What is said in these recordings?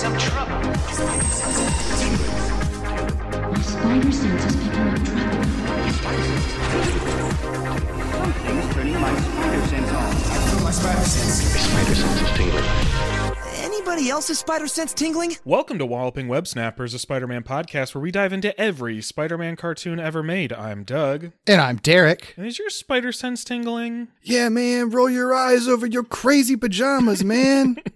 Some trouble. My spider sense is picking up trouble. Something's turning my spider sense on. My spider sense is tingling. Anybody else's spider sense tingling? Welcome to Walloping Web Snappers, a Spider Man podcast where we dive into every Spider Man cartoon ever made. I'm Doug. And I'm Derek. And is your spider sense tingling? Yeah, man, roll your eyes over your crazy pajamas, man.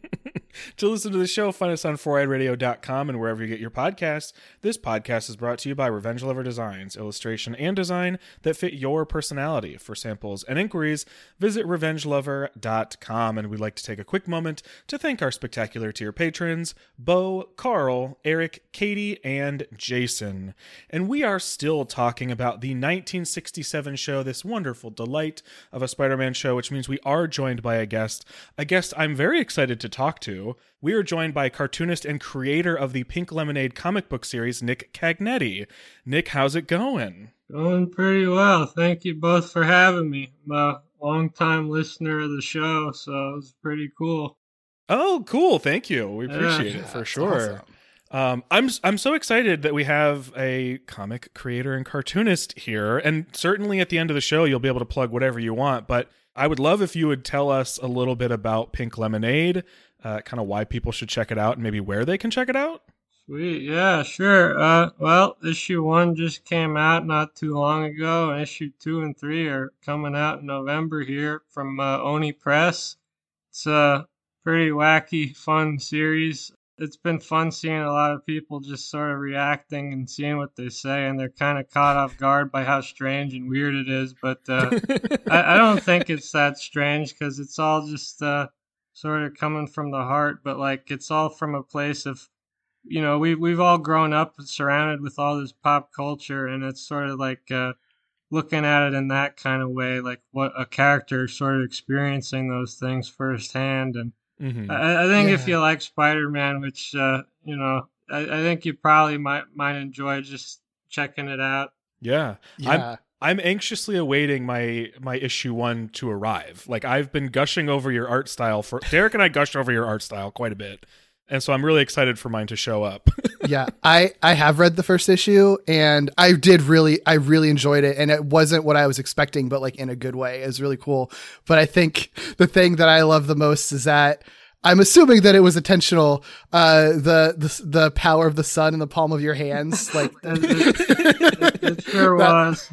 To listen to the show, find us on 4eyeradio.com and wherever you get your podcasts. This podcast is brought to you by Revenge Lover Designs, illustration and design that fit your personality. For samples and inquiries, visit revengelover.com. And we'd like to take a quick moment to thank our spectacular tier patrons, Bo, Carl, Eric, Katie, and Jason. And we are still talking about the 1967 show, this wonderful delight of a Spider Man show, which means we are joined by a guest, a guest I'm very excited to talk to. We are joined by cartoonist and creator of the Pink Lemonade comic book series, Nick Cagnetti. Nick, how's it going? Going pretty well. Thank you both for having me. I'm a long-time listener of the show, so it's pretty cool. Oh, cool. Thank you. We appreciate Yeah. it for sure. Um, I'm I'm so excited that we have a comic creator and cartoonist here, and certainly at the end of the show you'll be able to plug whatever you want. But I would love if you would tell us a little bit about Pink Lemonade, uh, kind of why people should check it out, and maybe where they can check it out. Sweet. Yeah, sure. Uh, well, issue one just came out not too long ago, and issue two and three are coming out in November here from uh, Oni Press. It's a pretty wacky, fun series. It's been fun seeing a lot of people just sort of reacting and seeing what they say, and they're kind of caught off guard by how strange and weird it is. But uh, I, I don't think it's that strange because it's all just uh, sort of coming from the heart, but like it's all from a place of you know we we've all grown up surrounded with all this pop culture and it's sort of like uh looking at it in that kind of way like what a character sort of experiencing those things firsthand and Mhm. I, I think if you like Spider-Man which uh you know I, I think you probably might might enjoy just checking it out Yeah. Yeah. I'm I'm anxiously awaiting my my issue one to arrive. Like I've been gushing over your art style for Derek and I gush over your art style quite a bit. And so I'm really excited for mine to show up. yeah, I I have read the first issue and I did really I really enjoyed it and it wasn't what I was expecting but like in a good way. It was really cool. But I think the thing that I love the most is that I'm assuming that it was intentional. Uh, the the the power of the sun in the palm of your hands, like it, it sure That- was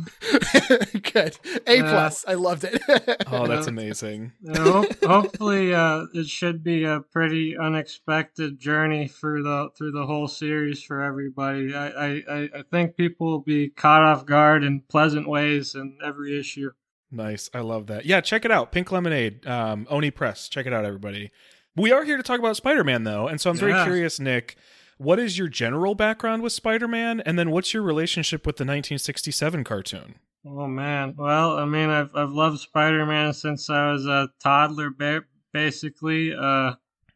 good. A Yeah. plus. I loved it. oh, that's amazing. You know, ho- hopefully, uh, it should be a pretty unexpected journey through the through the whole series for everybody. I, I, I- I think people will be caught off guard in pleasant ways in every issue. Nice. I love that. Yeah, check it out. Pink Lemonade, um, Oni Press. Check it out, everybody. We are here to talk about Spider Man, though. And so I'm very Yeah. curious, Nick, what is your general background with Spider Man? And then what's your relationship with the 1967 cartoon? Oh man, well, I mean, I've I've loved Spider-Man since I was a toddler, ba- basically. Uh,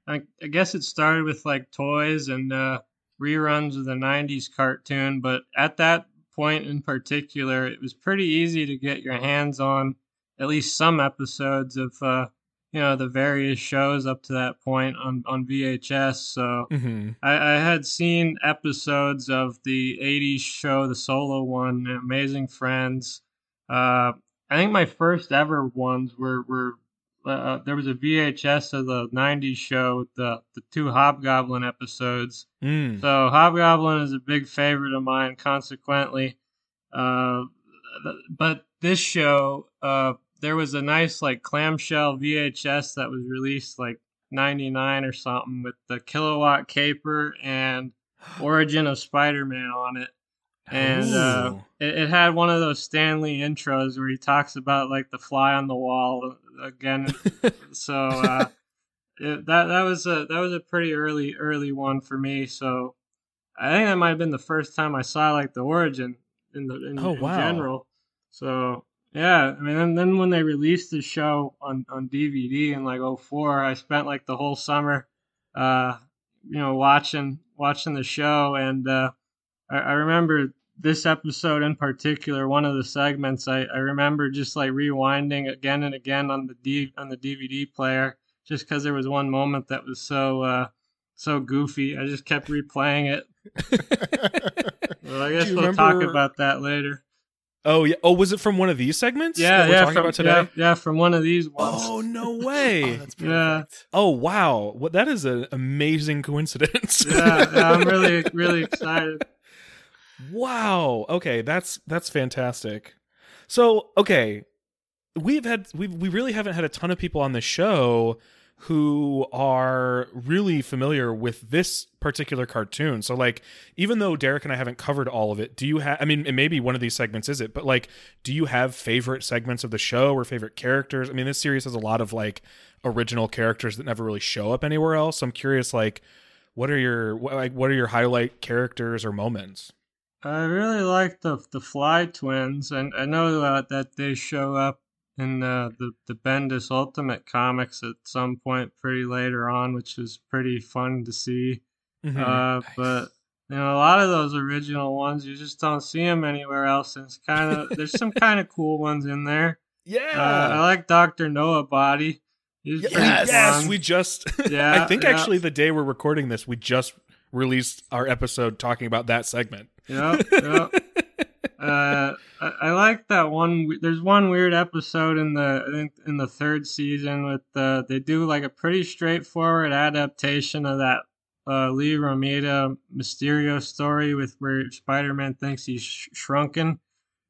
I, I guess it started with like toys and uh, reruns of the '90s cartoon, but at that point in particular, it was pretty easy to get your hands on at least some episodes of uh, you know the various shows up to that point on on VHS. So. Mm-hmm. I, I had seen episodes of the 80s show, the solo one, Amazing Friends. Uh, I think my first ever ones were, were uh, there was a VHS of the 90s show, the, the two Hobgoblin episodes. Mm. So Hobgoblin is a big favorite of mine, consequently. Uh, but this show, uh, there was a nice like clamshell VHS that was released like 99 or something with the kilowatt caper and origin of Spider-Man on it. And uh, it, it had one of those Stan Lee intros where he talks about like the fly on the wall again. so uh, it, that that was a that was a pretty early early one for me. So I think that might have been the first time I saw like the origin in the in, Oh, in general. So yeah, I mean, and then when they released the show on on DVD in like '04, I spent like the whole summer, uh, you know, watching watching the show, and uh, I, I remember this episode in particular, one of the segments, I, I remember just like rewinding again and again on the D on the DVD player, just because there was one moment that was so uh, so goofy. I just kept replaying it. Well, I guess we'll talk about that later. Oh yeah. Oh, was it from one of these segments? Yeah, yeah, talking from, about today. yeah, yeah, from one of these oh, ones. Oh no way! Oh, Yeah. Oh wow! What that is an amazing coincidence. yeah, yeah, I'm really really excited. wow. Okay, that's that's fantastic. So okay, we've had we we really haven't had a ton of people on the show who are really familiar with this particular cartoon. So like even though Derek and I haven't covered all of it, do you have I mean maybe one of these segments is it, but like do you have favorite segments of the show or favorite characters? I mean this series has a lot of like original characters that never really show up anywhere else. So I'm curious like what are your like what are your highlight characters or moments? I really like the the Fly Twins, and I know uh, that they show up in uh, the the Bendis Ultimate comics at some point pretty later on, which is pretty fun to see. Mhm. Uh, but you know, a lot of those original ones you just don't see them anywhere else. And it's kind of there's some kind of cool ones in there. yeah. Uh, I like Doctor Noah Body. He's Yes, yes, we just. Yeah, I think yeah. actually the day we're recording this, we just released our episode talking about that segment. Yep, yep. uh, I, I like that one. There's one weird episode in the I think in the third season with the they do like a pretty straightforward adaptation of that uh, Lee Romita Mysterio story with where Spider-Man thinks he's sh- shrunken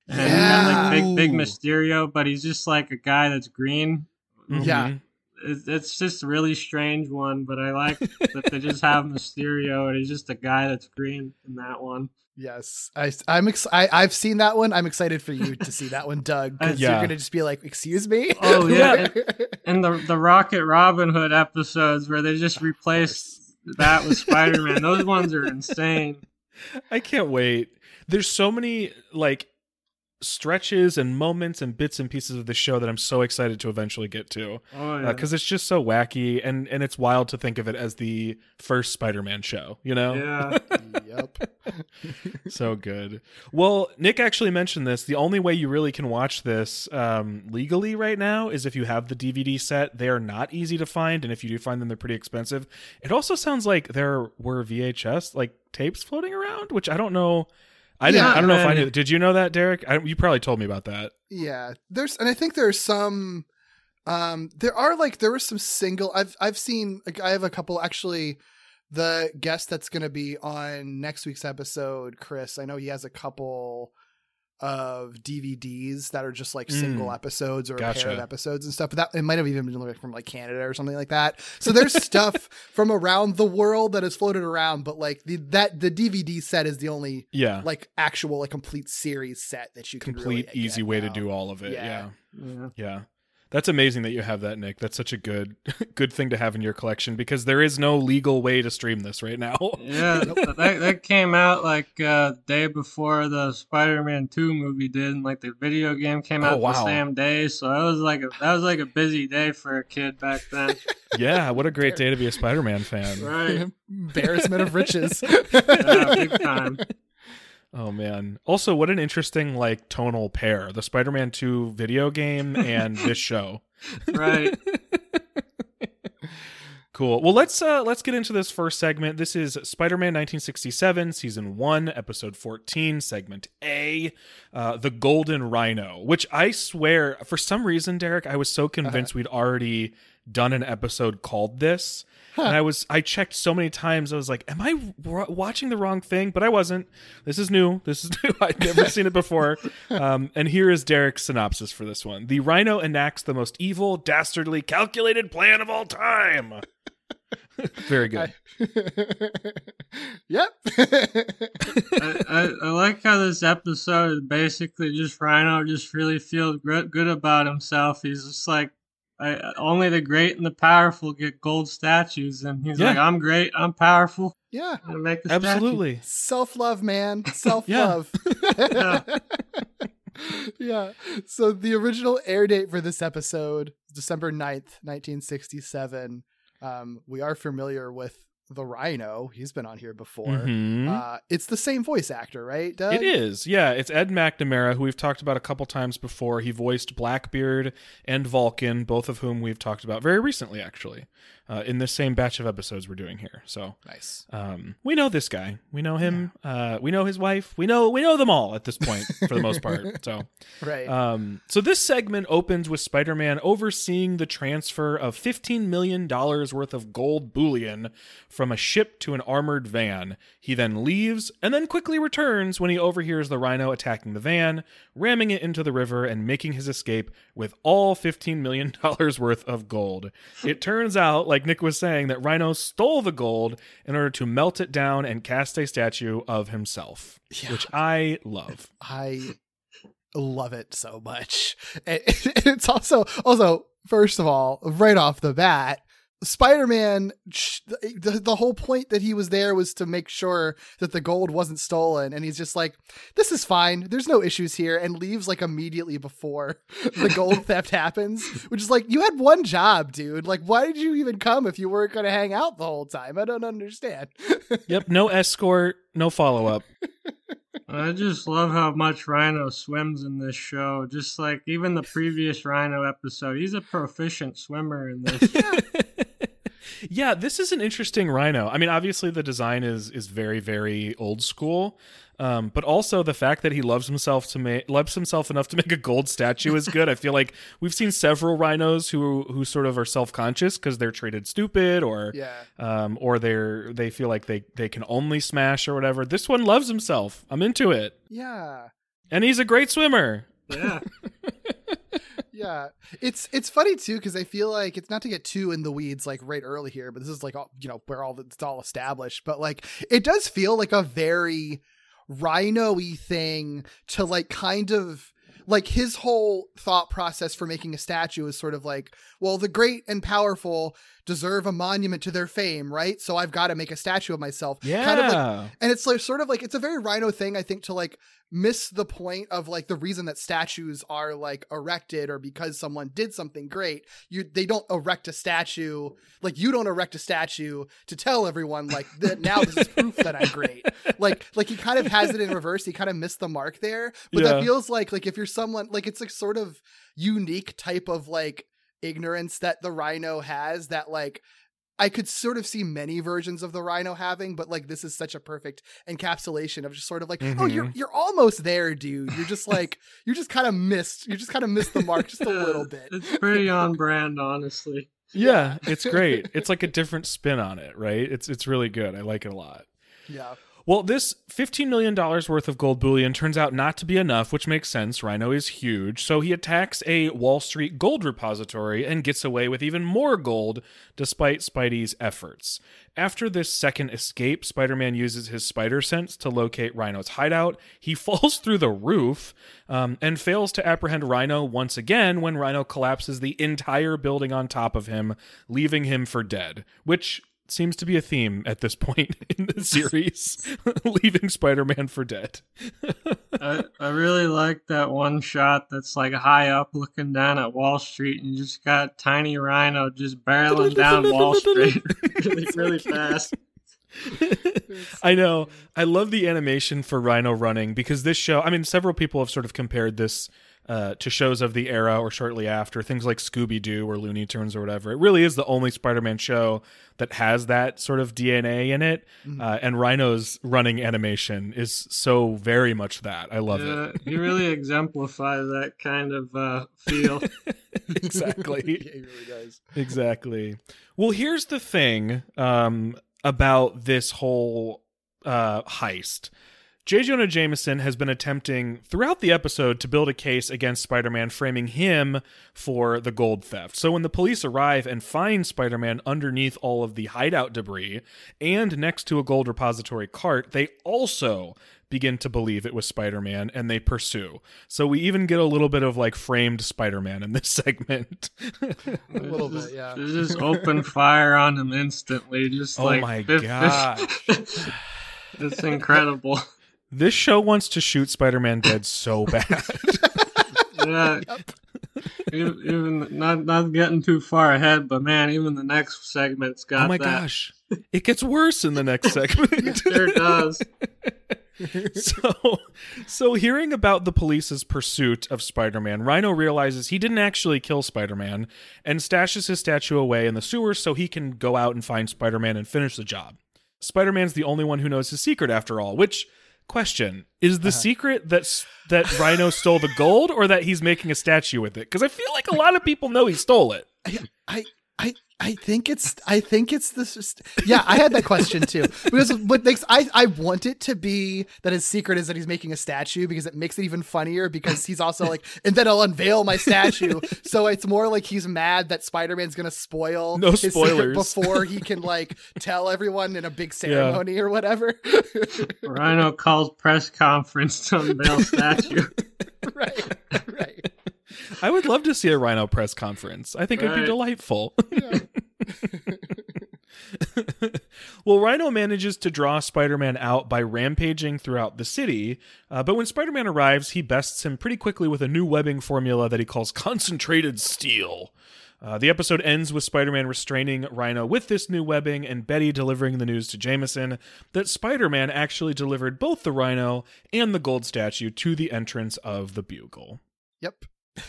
and he's got, like big big Yeah. Mysterio, but he's just like a guy that's green. Yeah. It's, it's just a really strange one, but I like that they just have Mysterio and he's just a guy that's green in that one. Yes, I, I'm. Ex- I, I've seen that one. I'm excited for you to see that one, Doug. Because Yeah. you're gonna just be like, "Excuse me." Oh, yeah. and the the Rocket Robin Hood episodes where they just replace that with Spider Man. Those ones are insane. I can't wait. There's so many like stretches and moments and bits and pieces of the show that I'm so excited to eventually get to Oh yeah. because it's just so wacky and and it's wild to think of it as the first Spider-Man show. You know. yeah. yep. so good. Well, Nick actually mentioned this. The only way you really can watch this um, legally right now is if you have the DVD set. They are not easy to find, and if you do find them, they're pretty expensive. It also sounds like there were VHS like tapes floating around, which I don't know. I didn't. Yeah, I don't know if I knew. Did you know that, Derek? I, you probably told me about that. Yeah, there's, and I think there's some. Um, there are like there were some single. I've I've seen. Like, I have a couple actually. The guest that's going to be on next week's episode, Chris. I know he has a couple of DVDs that are just like single Mm. episodes or a Gotcha. pair of episodes and stuff. But that it might have even been like from like Canada or something like that. So there's stuff from around the world that has floated around. But like the that the DVD set is the only Yeah, like actual like complete series set that you can complete really easy get way to do all of it. Yeah. yeah. yeah. Yeah. That's amazing that you have that, Nick. That's such a good good thing to have in your collection because there is no legal way to stream this right now. Yeah, that, that came out like uh, day before the Spider-Man Two movie did, and like the video game came Oh, out wow. the same day. So that was like a that was like a busy day for a kid back then. yeah, what a great day to be a Spider-Man fan. right? embarrassment of riches. Yeah, big time. Oh man. Also, what an interesting like tonal pair. The Spider-Man 2 video game and this show. Right. Cool. Well, let's uh let's get into this first segment. This is Spider-Man 1967, season 1, episode 14, segment A, uh The Golden Rhino, which I swear for some reason, Derek, I was so convinced we'd already done an episode called this. And I was I checked so many times. I was like, "Am I w- watching the wrong thing?" But I wasn't. This is new. This is new. I'd never seen it before. Um, and here is Derek's synopsis for this one: The Rhino enacts the most evil, dastardly, calculated plan of all time. Very good. yep. I, I, I like how this episode is basically just Rhino just really feels gr- good about himself. He's just like I, only the great and the powerful get gold statues, and he's Yeah. like, "I'm great, I'm powerful, Yeah. I'm gonna make statue." Absolutely. Self love, man. Self love. yeah. So the original air date for this episode, December 9th, 1967. Um, we are familiar with the Rhino. He's been on here before. Mhm. Uh, it's the same voice actor, right? Doug? It is, yeah. It's Ed McNamara, who we've talked about a couple times before. He voiced Blackbeard and Vulcan, both of whom we've talked about very recently, actually, uh, in this same batch of episodes we're doing here. So Nice. um, we know this guy. We know him. Uh, we know his wife. We know we know them all at this point for the most part. So Right. um, so this segment opens with Spider-Man overseeing the transfer of $15 million worth of gold bullion from a ship to an armored van. He then leaves and then quickly returns when he overhears the Rhino attacking the van, ramming it into the river and making his escape with all $15 million worth of gold. It turns out, like Nick was saying, that Rhino stole the gold in order to melt it down and cast a statue of himself, which I love. I love it so much. And it's also also first of all, right off the bat, Spider-Man the, the whole point that he was there was to make sure that the gold wasn't stolen and he's just like this is fine. There's no issues here and leaves like immediately before the gold theft happens, which is like you had one job, dude. Like why did you even come if you weren't going to hang out the whole time? I don't understand. Yep, no escort, no follow up. I just love how much Rhino swims in this show. Just like even the previous Rhino episode, he's a proficient swimmer in this. Yeah, this is an interesting rhino. I mean, obviously the design is is very very old school, um, but also the fact that he loves himself to make loves himself enough to make a gold statue is good. I feel like we've seen several rhinos who who sort of are self conscious because they're treated stupid or Yeah. um, or they're they feel like they they can only smash or whatever. This one loves himself. I'm into it, Yeah. and he's a great swimmer. yeah, yeah. It's it's funny too because i feel like it's not to get too in the weeds like right early here but this is like all you know where all it's all established but like it does feel like a very rhino-y thing to like kind of like his whole thought process for making a statue is sort of like well the great and powerful deserve a monument to their fame right? So i've got to make a statue of myself. Yeah, kind of like and it's like sort of like it's a very rhino thing i think to like miss the point of like the reason that statues are like erected or because someone did something great. You they don't erect a statue like you don't erect a statue to tell everyone like that now this is proof that i'm great. Like like he kind of has it in reverse. He kind of missed the mark there. But that feels like like if you're someone like it's like sort of unique type of like ignorance that the rhino has that like I could sort of see many versions of the rhino having, but like this is such a perfect encapsulation of just sort of like, oh, you're mm-hmm. you're almost there, dude. You're just like you're just kind of missed. You just kind of missed the mark just a little bit. it's pretty on brand, honestly. yeah, it's great. It's like a different spin on it, right? It's it's really good. I like it a lot. Yeah. Well, this $15 million worth of gold bullion turns out not to be enough, which makes sense. Rhino is huge. So he attacks a Wall Street gold repository and gets away with even more gold despite Spidey's efforts. After this second escape, Spider Man uses his spider sense to locate Rhino's hideout. He falls through the roof um, and fails to apprehend Rhino once again when Rhino collapses the entire building on top of him, leaving him for dead, which seems to be a theme at this point in the series leaving spider-man for dead. I, I really like that one shot that's like high up looking down at Wall Street and you just got tiny rhino just barreling down Wall Street. Really, really fast. i know. I love the animation for rhino running because this show i mean several people have sort of compared this uh, to shows of the era or shortly after things like scooby-doo or looney tunes or whatever it really is the only spider-man show that has that sort of dna in it uh, and rhino's running animation is so very much that i love it Yeah, he really exemplifies that kind of uh, feel. exactly yeah, he really does. exactly. Well, here's the thing um, about this whole uh, heist. J. Jonah Jameson has been attempting throughout the episode to build a case against Spider Man, framing him for the gold theft. So when the police arrive and find Spider Man underneath all of the hideout debris and next to a gold repository cart, they also begin to believe it was Spider Man and they pursue. So we even get a little bit of like framed Spider Man in this segment. a little bit, yeah. They just open fire on him instantly. Just Oh like my fif- gosh. it's incredible. This show wants to shoot Spider Man dead so bad. Yeah. Even, even not not getting too far ahead, but man, even the next segment's oh got oh my that. gosh. It gets worse in the next segment. It sure does. so so hearing about the police's pursuit of Spider-Man, Rhino realizes he didn't actually kill Spider-Man and stashes his statue away in the sewers so he can go out and find Spider-Man and finish the job. Spider-Man's the only one who knows his secret after all, which question, is the uh-huh. secret that that Rhino stole the gold or that he's making a statue with it? Cuz I feel like a lot of people know he stole it. I I I I think it's I think it's this yeah I had that question too. Because what makes I I want it to be that his secret is that he's making a statue because it makes it even funnier because he's also like and then I'll unveil my statue. So it's more like he's mad that Spider Man's gonna spoil No his spoilers. before he can like tell everyone in a big ceremony or whatever. Rhino calls press conference to unveil statue. right right I would love to see a Rhino press conference. I think it'd be Right. delightful. well, Rhino manages to draw Spider Man out by rampaging throughout the city, uh, but when Spider Man arrives, he bests him pretty quickly with a new webbing formula that he calls concentrated steel. Uh, the episode ends with Spider Man restraining Rhino with this new webbing and Betty delivering the news to Jameson that Spider Man actually delivered both the Rhino and the gold statue to the entrance of the Bugle. yep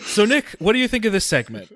So, Nick, what do you think of this segment?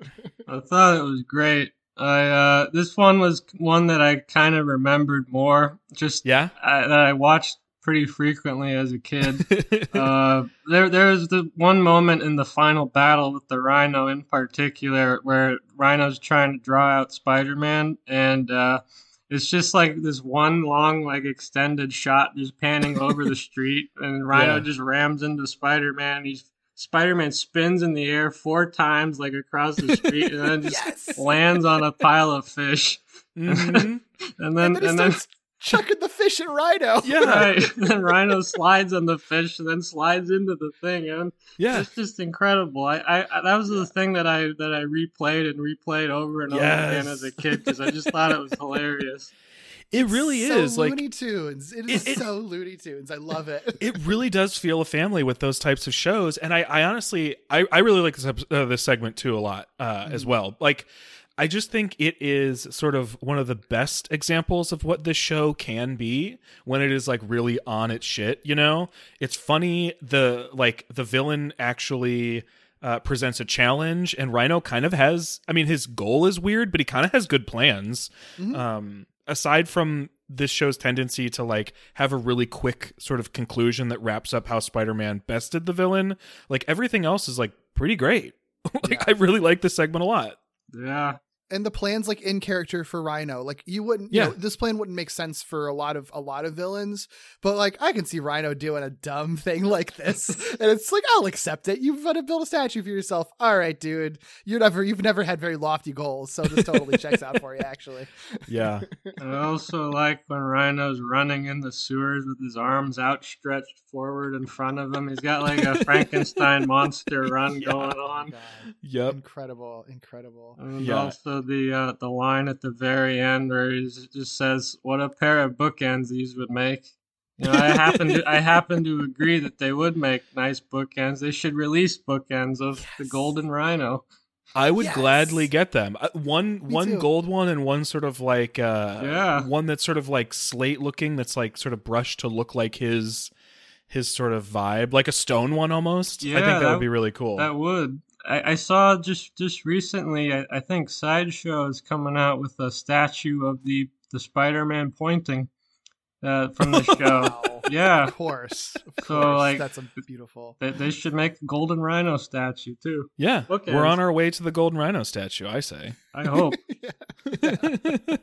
I thought it was great. I uh, this one was one that I kind of remembered more. Just Yeah? I, that I watched pretty frequently as a kid. uh, there there's the one moment in the final battle with the Rhino in particular where Rhino's trying to draw out Spider-Man and uh, it's just like this one long like extended shot just panning over the street and Rhino Yeah. just rams into Spider-Man. He's Spider-Man spins in the air four times like across the street and then just Yes. lands on a pile of fish. Mhm. And then and then and then chucking the fish at Rhino Yeah, Right. And then Rhino slides on the fish and then slides into the thing. And yeah. it's just incredible. I, I, I that was the thing that I that I replayed and replayed over and over again as a kid because I just thought it was hilarious. It really so is like Looney Tunes. It is It- it- so Looney Tunes. I love it. it really does feel a family with those types of shows and i, I honestly I, I really like this episode, uh, this segment too a lot uh, as well like i just think it is sort of one of the best examples of what this show can be when it is like really on its shit you know it's funny the like the villain actually uh, presents a challenge and rhino kind of has i mean his goal is weird but he kind of has good plans um aside from this show's tendency to like have a really quick sort of conclusion that wraps up how spider-man bested the villain like everything else is like pretty great. Like i really like this segment a lot. Yeah. And the plan's like in character for Rhino. Like you wouldn't, Yeah. you know, this plan wouldn't make sense for a lot of a lot of villains, but like I can see Rhino doing a dumb thing like this, and it's like I'll accept it. You've got to build a statue for yourself. All right, dude. You never, you've never had very lofty goals, so this totally checks out for you. Actually, yeah I also like when Rhino's running in the sewers with his arms outstretched forward in front of him. He's got like a Frankenstein monster run going on. Oh, yep incredible, incredible. And Yeah. also the uh, the line at the very end where he just says, "What a pair of bookends these would make." You know, I happen to I happen to agree that they would make nice bookends. They should release bookends of the Golden Rhino. i would Yes. gladly get them uh, one one too. gold one and one sort of like uh Yeah. one that's sort of like slate looking that's like sort of brushed to look like his his sort of vibe like a stone one almost i think that, that- would be really cool That would. I, I saw just just recently. I, I think Sideshow is coming out with a statue of the the Spider-Man pointing uh, from the show. Yeah, Of course. Of So, course. like- that's a beautiful. they, they should make golden rhino statue too. Yeah, Okay. we're on our way to the golden rhino statue. I say. I hope.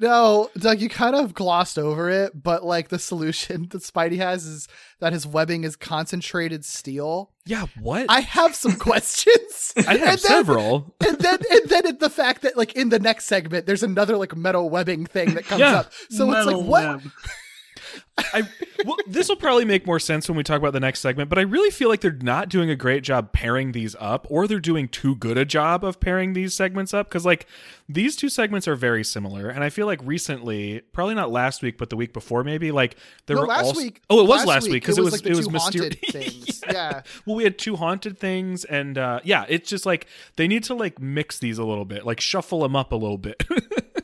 No, Doug, you kind of glossed over it, but like the solution that Spidey has is that his webbing is concentrated steel. Yeah, what? I have some questions. I have And then- several. and then and then it, the fact that like in the next segment there's another like metal webbing thing that comes Yeah. up. So it's like what web. I well, this will probably make more sense when we talk about the next segment, but I really feel like they're not doing a great job pairing these up, or they're doing too good a job of pairing these segments up. Because like these two segments are very similar, and I feel like recently, probably not last week, but the week before, maybe like there No, were last also- week. Oh, it was last week because it was like it the was, mysterious haunted things. yeah. Well, we had two haunted things, and uh, yeah, it's just like they need to like mix these a little bit, like shuffle them up a little bit.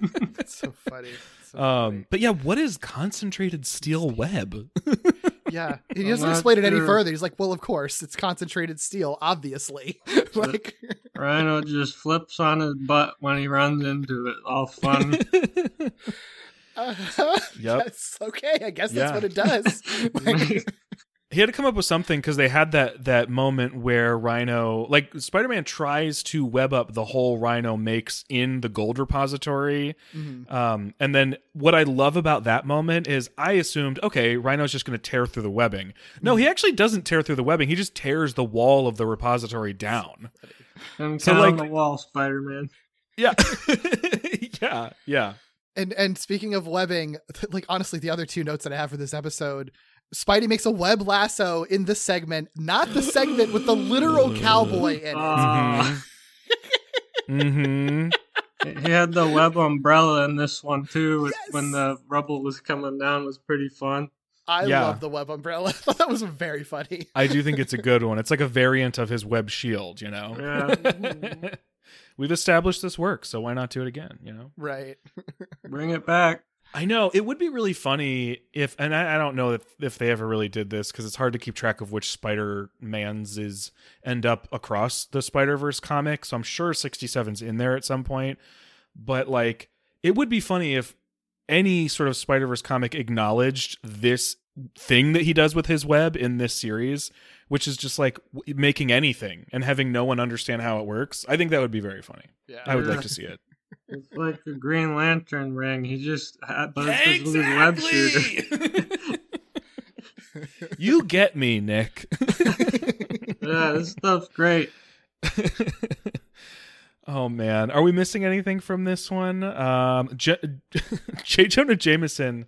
That's so funny. So um, but yeah, what is concentrated steel web? Yeah, he doesn't not explain it any sure. further. He's like, "Well, of course, it's concentrated steel, obviously." like, Rhino just flips on his butt when he runs into it. All fun. uh, Yep. yes, okay, I guess Yeah. that's what it does. Like, he had to come up with something because they had that that moment where Rhino, like Spider-Man, tries to web up the whole Rhino makes in the gold repository. mhm. Um, and then what I love about that moment is I assumed, okay, Rhino's just going to tear through the webbing. No, he actually doesn't tear through the webbing. He just tears the wall of the repository down. And So, count on like- the wall, Spider Man. Yeah, yeah, yeah. And and speaking of webbing, like honestly, the other two notes that I have for this episode, Spidey makes a web lasso in this segment, not the segment with the literal cowboy in it. Ah, Mm-hmm. he had the web umbrella in this one too. Yes! When the rubble was coming down, it was pretty fun. I yeah. love the web umbrella. I thought that was very funny. I do think it's a good one. It's like a variant of his web shield, you know. Yeah, We've established this works, so why not do it again? You know. Right. bring it back. I know it would be really funny if, and I, I don't know if if they ever really did this because it's hard to keep track of which Spider Mans is end up across the Spider Verse comic. So I'm sure 67's in there at some point, but like it would be funny if any sort of Spider Verse comic acknowledged this thing that he does with his web in this series, which is just like w- making anything and having no one understand how it works. I think that would be very funny. Yeah. I would like to see it. It's like a Green Lantern ring. He just had, but it's with his web shooter. you get me, Nick. Yeah, this stuff's great. oh man, are we missing anything from this one? Um, J. J. Jonah Jameson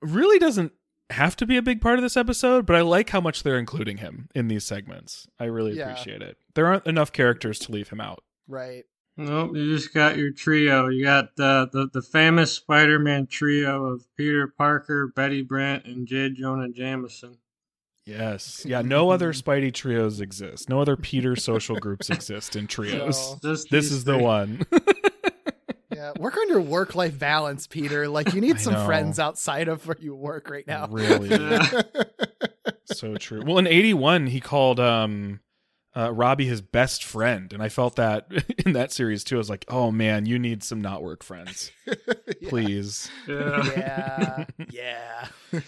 really doesn't have to be a big part of this episode, but I like how much they're including him in these segments. I really Yeah. appreciate it. There aren't enough characters to leave him out. Right. Nope, you just got your trio. You got the the, the famous Spider-Man trio of Peter Parker, Betty Brant, and J. Jonah Jameson. Yes. Yeah, no other Spidey trios exist. No other Peter social groups exist in trios. No. Just This these is the one. Yeah. Work on your work life balance, Peter. Like you need I some know. friends outside of where you work right now. really. Yeah. so true. Well, in 81 he called um uh, Robbie his best friend, and I felt that in that series too. I was like, "Oh man, you need some not work friends, please." Yeah. Yeah. yeah.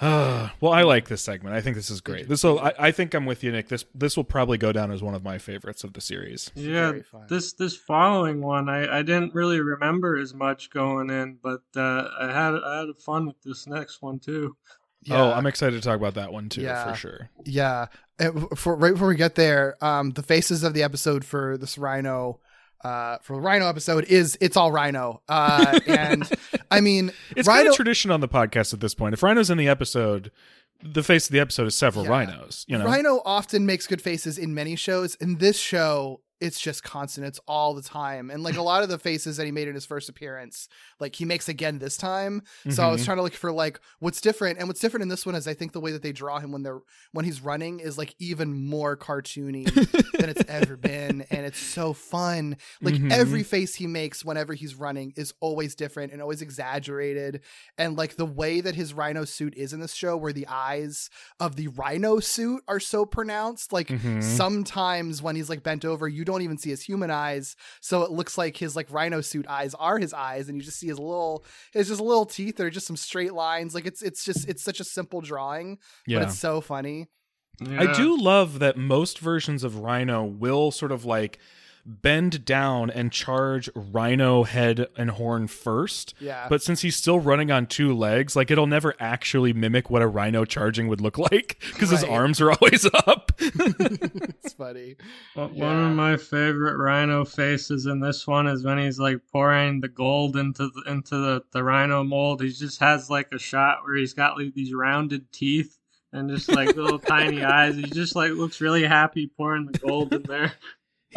well, I like this segment. I think this is great. This will. I, I think I'm with you, Nick. This this will probably go down as one of my favorites of the series. Yeah, this this following one I, I didn't really remember as much going in, but uh, I had I had fun with this next one too. Oh, I'm excited to talk about that one too, Yeah. for sure. Yeah. And for right before we get there, um, the faces of the episode for this Rhino, uh, for the Rhino episode is it's all Rhino. Uh, and I mean, It's Rhino. kind of tradition on the podcast at this point. If Rhino's in the episode, the face of the episode is several Yeah. rhinos. You know, Rhino often makes good faces in many shows. In this show, it's just consonants all the time. And like a lot of the faces that he made in his first appearance, like he makes again this time. So I was Mhm. trying to look for like what's different. And what's different in this one is I think the way that they draw him when they're when he's running is like even more cartoony than it's ever been. And it's so fun. Like Mhm. every face he makes whenever he's running is always different and always exaggerated. And like the way that his rhino suit is in this show, where the eyes of the rhino suit are so pronounced, like Mhm. sometimes when he's like bent over, you don't even see his human eyes, so it looks like his like rhino suit eyes are his eyes, and you just see his little his just little teeth. They're just some straight lines. Like it's it's just it's such a simple drawing, Yeah. but it's so funny. I do love that most versions of Rhino will sort of like bend down and charge Rhino head and horn first. Yeah. But since he's still running on two legs, like it'll never actually mimic what a rhino charging would look like because his arms are always up. it's funny. One one of my favorite rhino faces in this one is when he's like pouring the gold into the into the, the rhino mold. He just has like a shot where he's got like these rounded teeth and just like little tiny eyes. He just like looks really happy pouring the gold in there.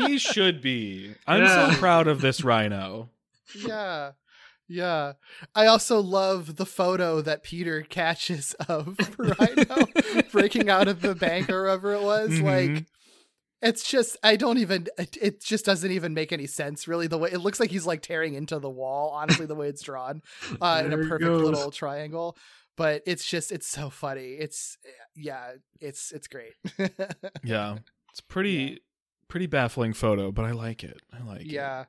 He should be. I'm Yeah. so proud of this rhino. Yeah. Yeah. I also love the photo that Peter catches of Rhino breaking out of the bank or whatever it was. Mhm. Like, it's just, I don't even, it, it just doesn't even make any sense, really. The way it looks like he's like tearing into the wall, honestly, the way it's drawn uh, in a perfect little triangle. But it's just, it's so funny. It's, yeah, it's, it's great. Yeah. It's pretty pretty baffling photo, but I like it. I like it. Yeah.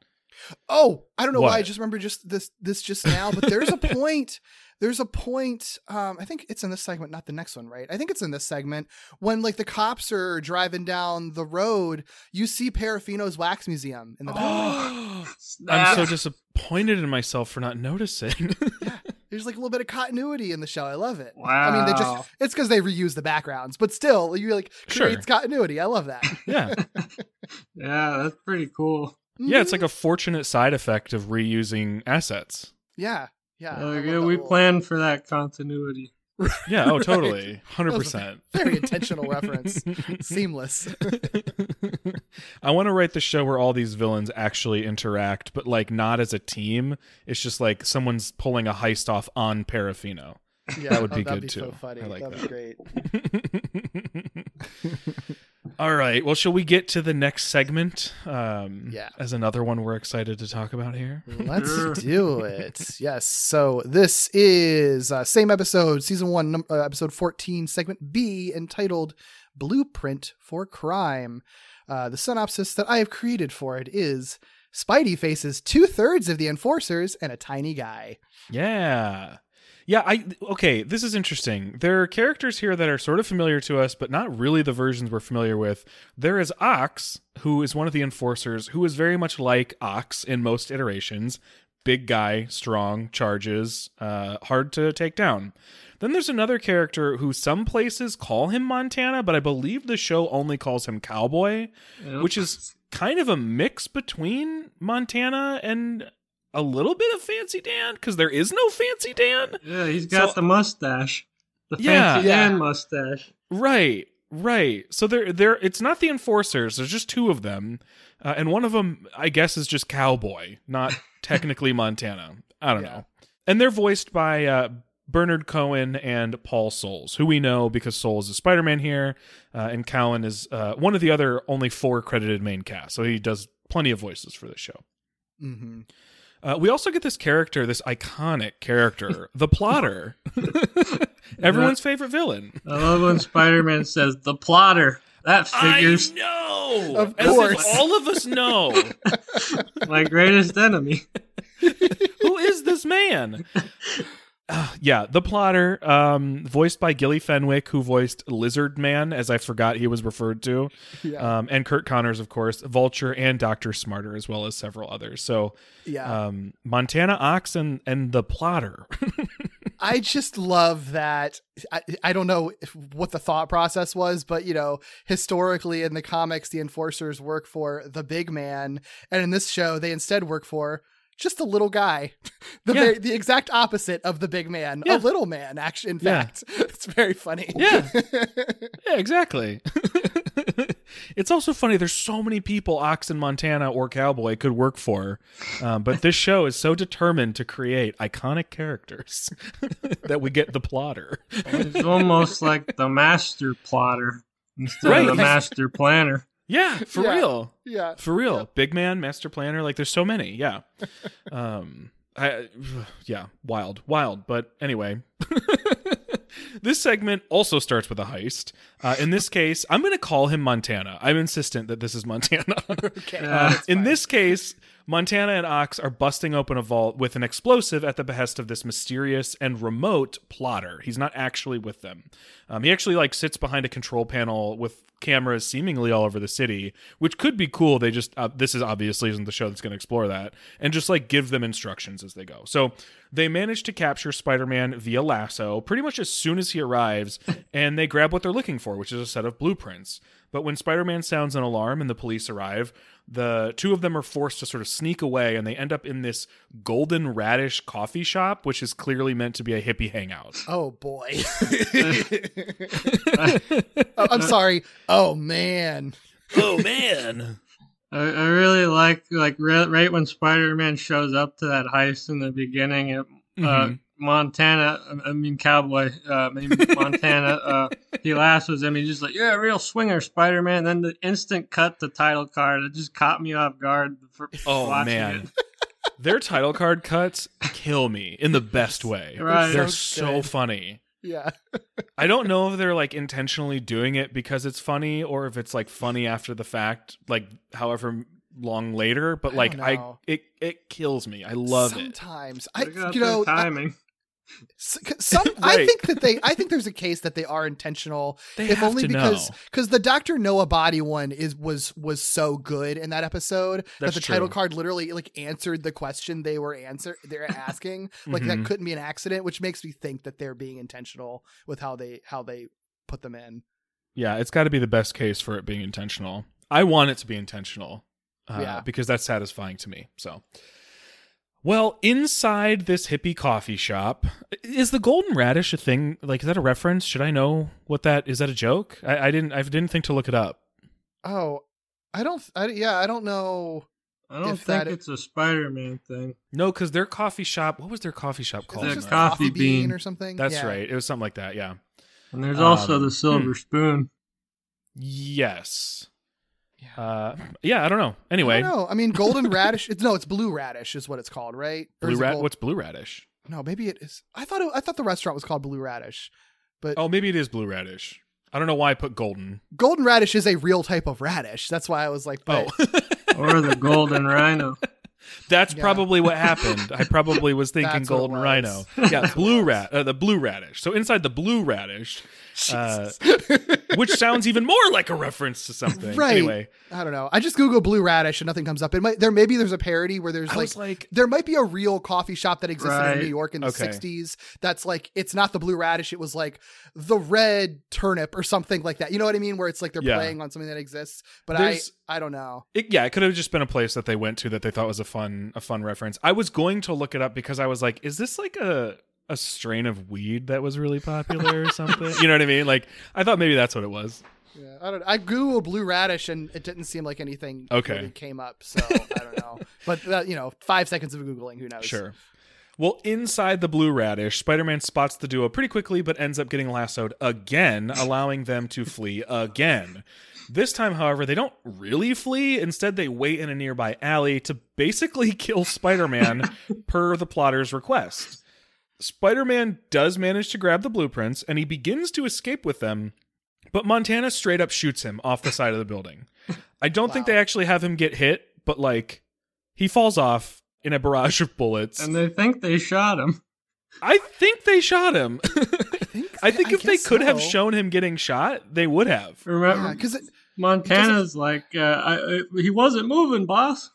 Oh, I don't know why I just remember just this this just now, but there's a point. There's a point. Um, I think it's in this segment, not the next one, right? I think it's in this segment when like the cops are driving down the road. You see Parafino's wax museum in the background. I'm so disappointed in myself for not noticing. There's like a little bit of continuity in the show. I love it. Wow. I mean, they just it's because they reuse the backgrounds, but still, you like Sure. creates continuity. I love that. yeah. Yeah, that's pretty cool. Yeah, it's like a fortunate side effect of reusing assets. yeah, yeah. I Uh, yeah, we little- planned for that continuity. Yeah, oh totally. A 100%. Very intentional reference. Seamless. I want to write the show where all these villains actually interact, but like not as a team. It's just like someone's pulling a heist off on Parafino. Yeah, That would oh, be that'd good, so too. funny. I like that'd that. be great. All right. Well, shall we get to the next segment? Um, Yeah. As another one we're excited to talk about here. Let's do it. Yes. So this is uh, same episode, season one, num- uh, episode fourteen, segment B, entitled "Blueprint for Crime." Uh, the synopsis that I have created for it is: Spidey faces two thirds of the enforcers and a tiny guy. Yeah. Yeah, I okay, this is interesting. There are characters here that are sort of familiar to us, but not really the versions we're familiar with. There is Ox, who is one of the enforcers, who is very much like Ox in most iterations. Big guy, strong, charges, uh, hard to take down. Then there's another character who some places call him Montana, but I believe the show only calls him Cowboy, Yep. which is kind of a mix between Montana and a little bit of Fancy Dan because there is no Fancy Dan. Yeah, he's got So- the mustache. The Yeah. fancy Yeah. Dan mustache. Right, right. So they're they're it's not the enforcers. There's just two of them, uh, and one of them I guess is just Cowboy, not technically Montana. I don't Yeah. know. And they're voiced by uh, Bernard Cowan and Paul Soles, who we know because Soles is Spider Man here, uh, and Cowan is uh, one of the other only four credited main cast. So he does plenty of voices for this show. Mm-hmm. Uh, we also get this character, this iconic character, the plotter. Everyone's favorite villain. I love when Spider Man says the plotter. That figures I know. Of As if course. all of us know. my greatest enemy. Who is this man? Uh, yeah, the plotter, um, voiced by Gillie Fenwick, who voiced Lizard Man, as I forgot he was referred to, Yeah. um, and Curt Connors, of course, Vulture, and Doctor Smartyr, as well as several others. So, yeah. um, Montana Ox and and the plotter. I just love that. I, I don't know if, what the thought process was, but you know, historically in the comics, the enforcers work for the big man, and in this show, they instead work for just a little guy, the Yeah. very, the exact opposite of the big man, Yeah. a little man. Actually, in Yeah. fact, it's very funny. Yeah. Yeah, exactly. it's also funny. There's so many people Ox and Montana or Cowboy could work for, um, but this show is so determined to create iconic characters that we get the plotter. it's almost like the master plotter instead Right. of the master planner. Yeah, for Yeah. real. yeah. For real. Big man, master planner. Like, there's so many. Yeah. Um, I, yeah, wild, wild. But anyway, this segment also starts with a heist. Uh, in this case, I'm going to call him Montana. I'm insistent that this is Montana. Okay. Uh, in this case, Montana and Ox are busting open a vault with an explosive at the behest of this mysterious and remote plotter. He's not actually with them. Um, he actually like sits behind a control panel with cameras seemingly all over the city, which could be cool. They just uh, this is obviously isn't the show that's going to explore that, and just like give them instructions as they go. So they manage to capture Spider-Man via lasso pretty much as soon as he arrives, and they grab what they're looking for, which is a set of blueprints. But when Spider-Man sounds an alarm and the police arrive, the two of them are forced to sort of sneak away, and they end up in this Golden Radish coffee shop, which is clearly meant to be a hippie hangout. Oh boy. Oh, I'm sorry. Oh man. oh man! I, I really like like re- right when Spider-Man shows up to that heist in the beginning. It, uh, Mhm. Montana, I mean Cowboy, uh, I mean Montana. Uh, he lassos him. He's just like, "You're a real swinger, Spider-Man." Then the instant cut to title card. It just caught me off guard. For Oh watching man. Their title card cuts kill me in the best way. Right. They're So so funny. Yeah. I don't know if they're like intentionally doing it because it's funny or if it's like funny after the fact, like however long later. But like don't I, it it kills me. I love it. Sometimes I, you their know, I- timing. Some, I think that they, I think there's a case that they are intentional, They if have only to because because the Doctor Noah Boddy one is was was so good in that episode That's that the title card literally like answered the question they were answer they're asking, like that Mhm. couldn't be an accident, which makes me think that they're being intentional with how they how they put them in. Yeah, it's got to be the best case for it being intentional. I want it to be intentional. Uh, Yeah. because that's satisfying to me. So, well, inside this hippie coffee shop, is the golden radish a thing? Like, is that a reference? Should I know what that is? That a joke? I, I didn't. I didn't think to look it up. Oh, I don't. I, yeah, I don't know. I don't If think it's a Spider-Man thing. No, because their coffee shop. What was their coffee shop called? it The coffee coffee bean, bean. or something? That's Yeah. right. It was something like that. Yeah. And there's also Um, the silver hmm. spoon. Yes. Yeah. Uh, yeah. I don't know. Anyway, don't. I mean, golden radish. It's no, it's blue radish is what it's called, right? Or blue is it rat. gold- What's blue radish? No, maybe it is. I thought it, I thought the restaurant was called Blue Radish, but Oh, maybe it is blue radish. I don't know why I put golden. golden radish is a real type of radish. That's why I was like, but, Oh. or the golden rhino. That's Yeah. probably what happened. I probably was thinking That's golden was. rhino. Yeah, blue rat, uh, the blue radish. So inside the blue radish, uh, which sounds even more like a reference to something. Right. Anyway, I don't know. I just Google blue radish and nothing comes up. It might there maybe there's a parody where there's like, like, there might be a real coffee shop that existed in New York in the Okay. 60s that's like it's not the blue radish, it was like the red turnip or something like that. You know what I mean? Where it's like they're Yeah. playing on something that exists. But There's- I I don't know. it, yeah, it could have just been a place that they went to that they thought was a fun, a fun reference. I was going to look it up because I was like, is this like a a strain of weed that was really popular or something? you know what I mean? Like, I thought maybe that's what it was. Yeah, I don't. I googled blue radish and it didn't seem like anything Okay. really came up. So I don't know. But uh, you know, five seconds of googling, who knows? Sure. Well, inside the blue radish, Spider Man spots the duo pretty quickly, but ends up getting lassoed again, allowing them to flee again. This time, however, they don't really flee. Instead, they wait in a nearby alley to basically kill Spider Man per the plotter's request. Spider Man does manage to grab the blueprints and he begins to escape with them, but Montana straight up shoots him off the side of the building. I don't think they actually have him get hit, but like he falls off in a barrage of bullets. And they think they shot him. I think they shot him. think I think I if they guess could have shown him getting shot, they would have. Remember, because Montana's like, uh, I, I, he wasn't moving, boss.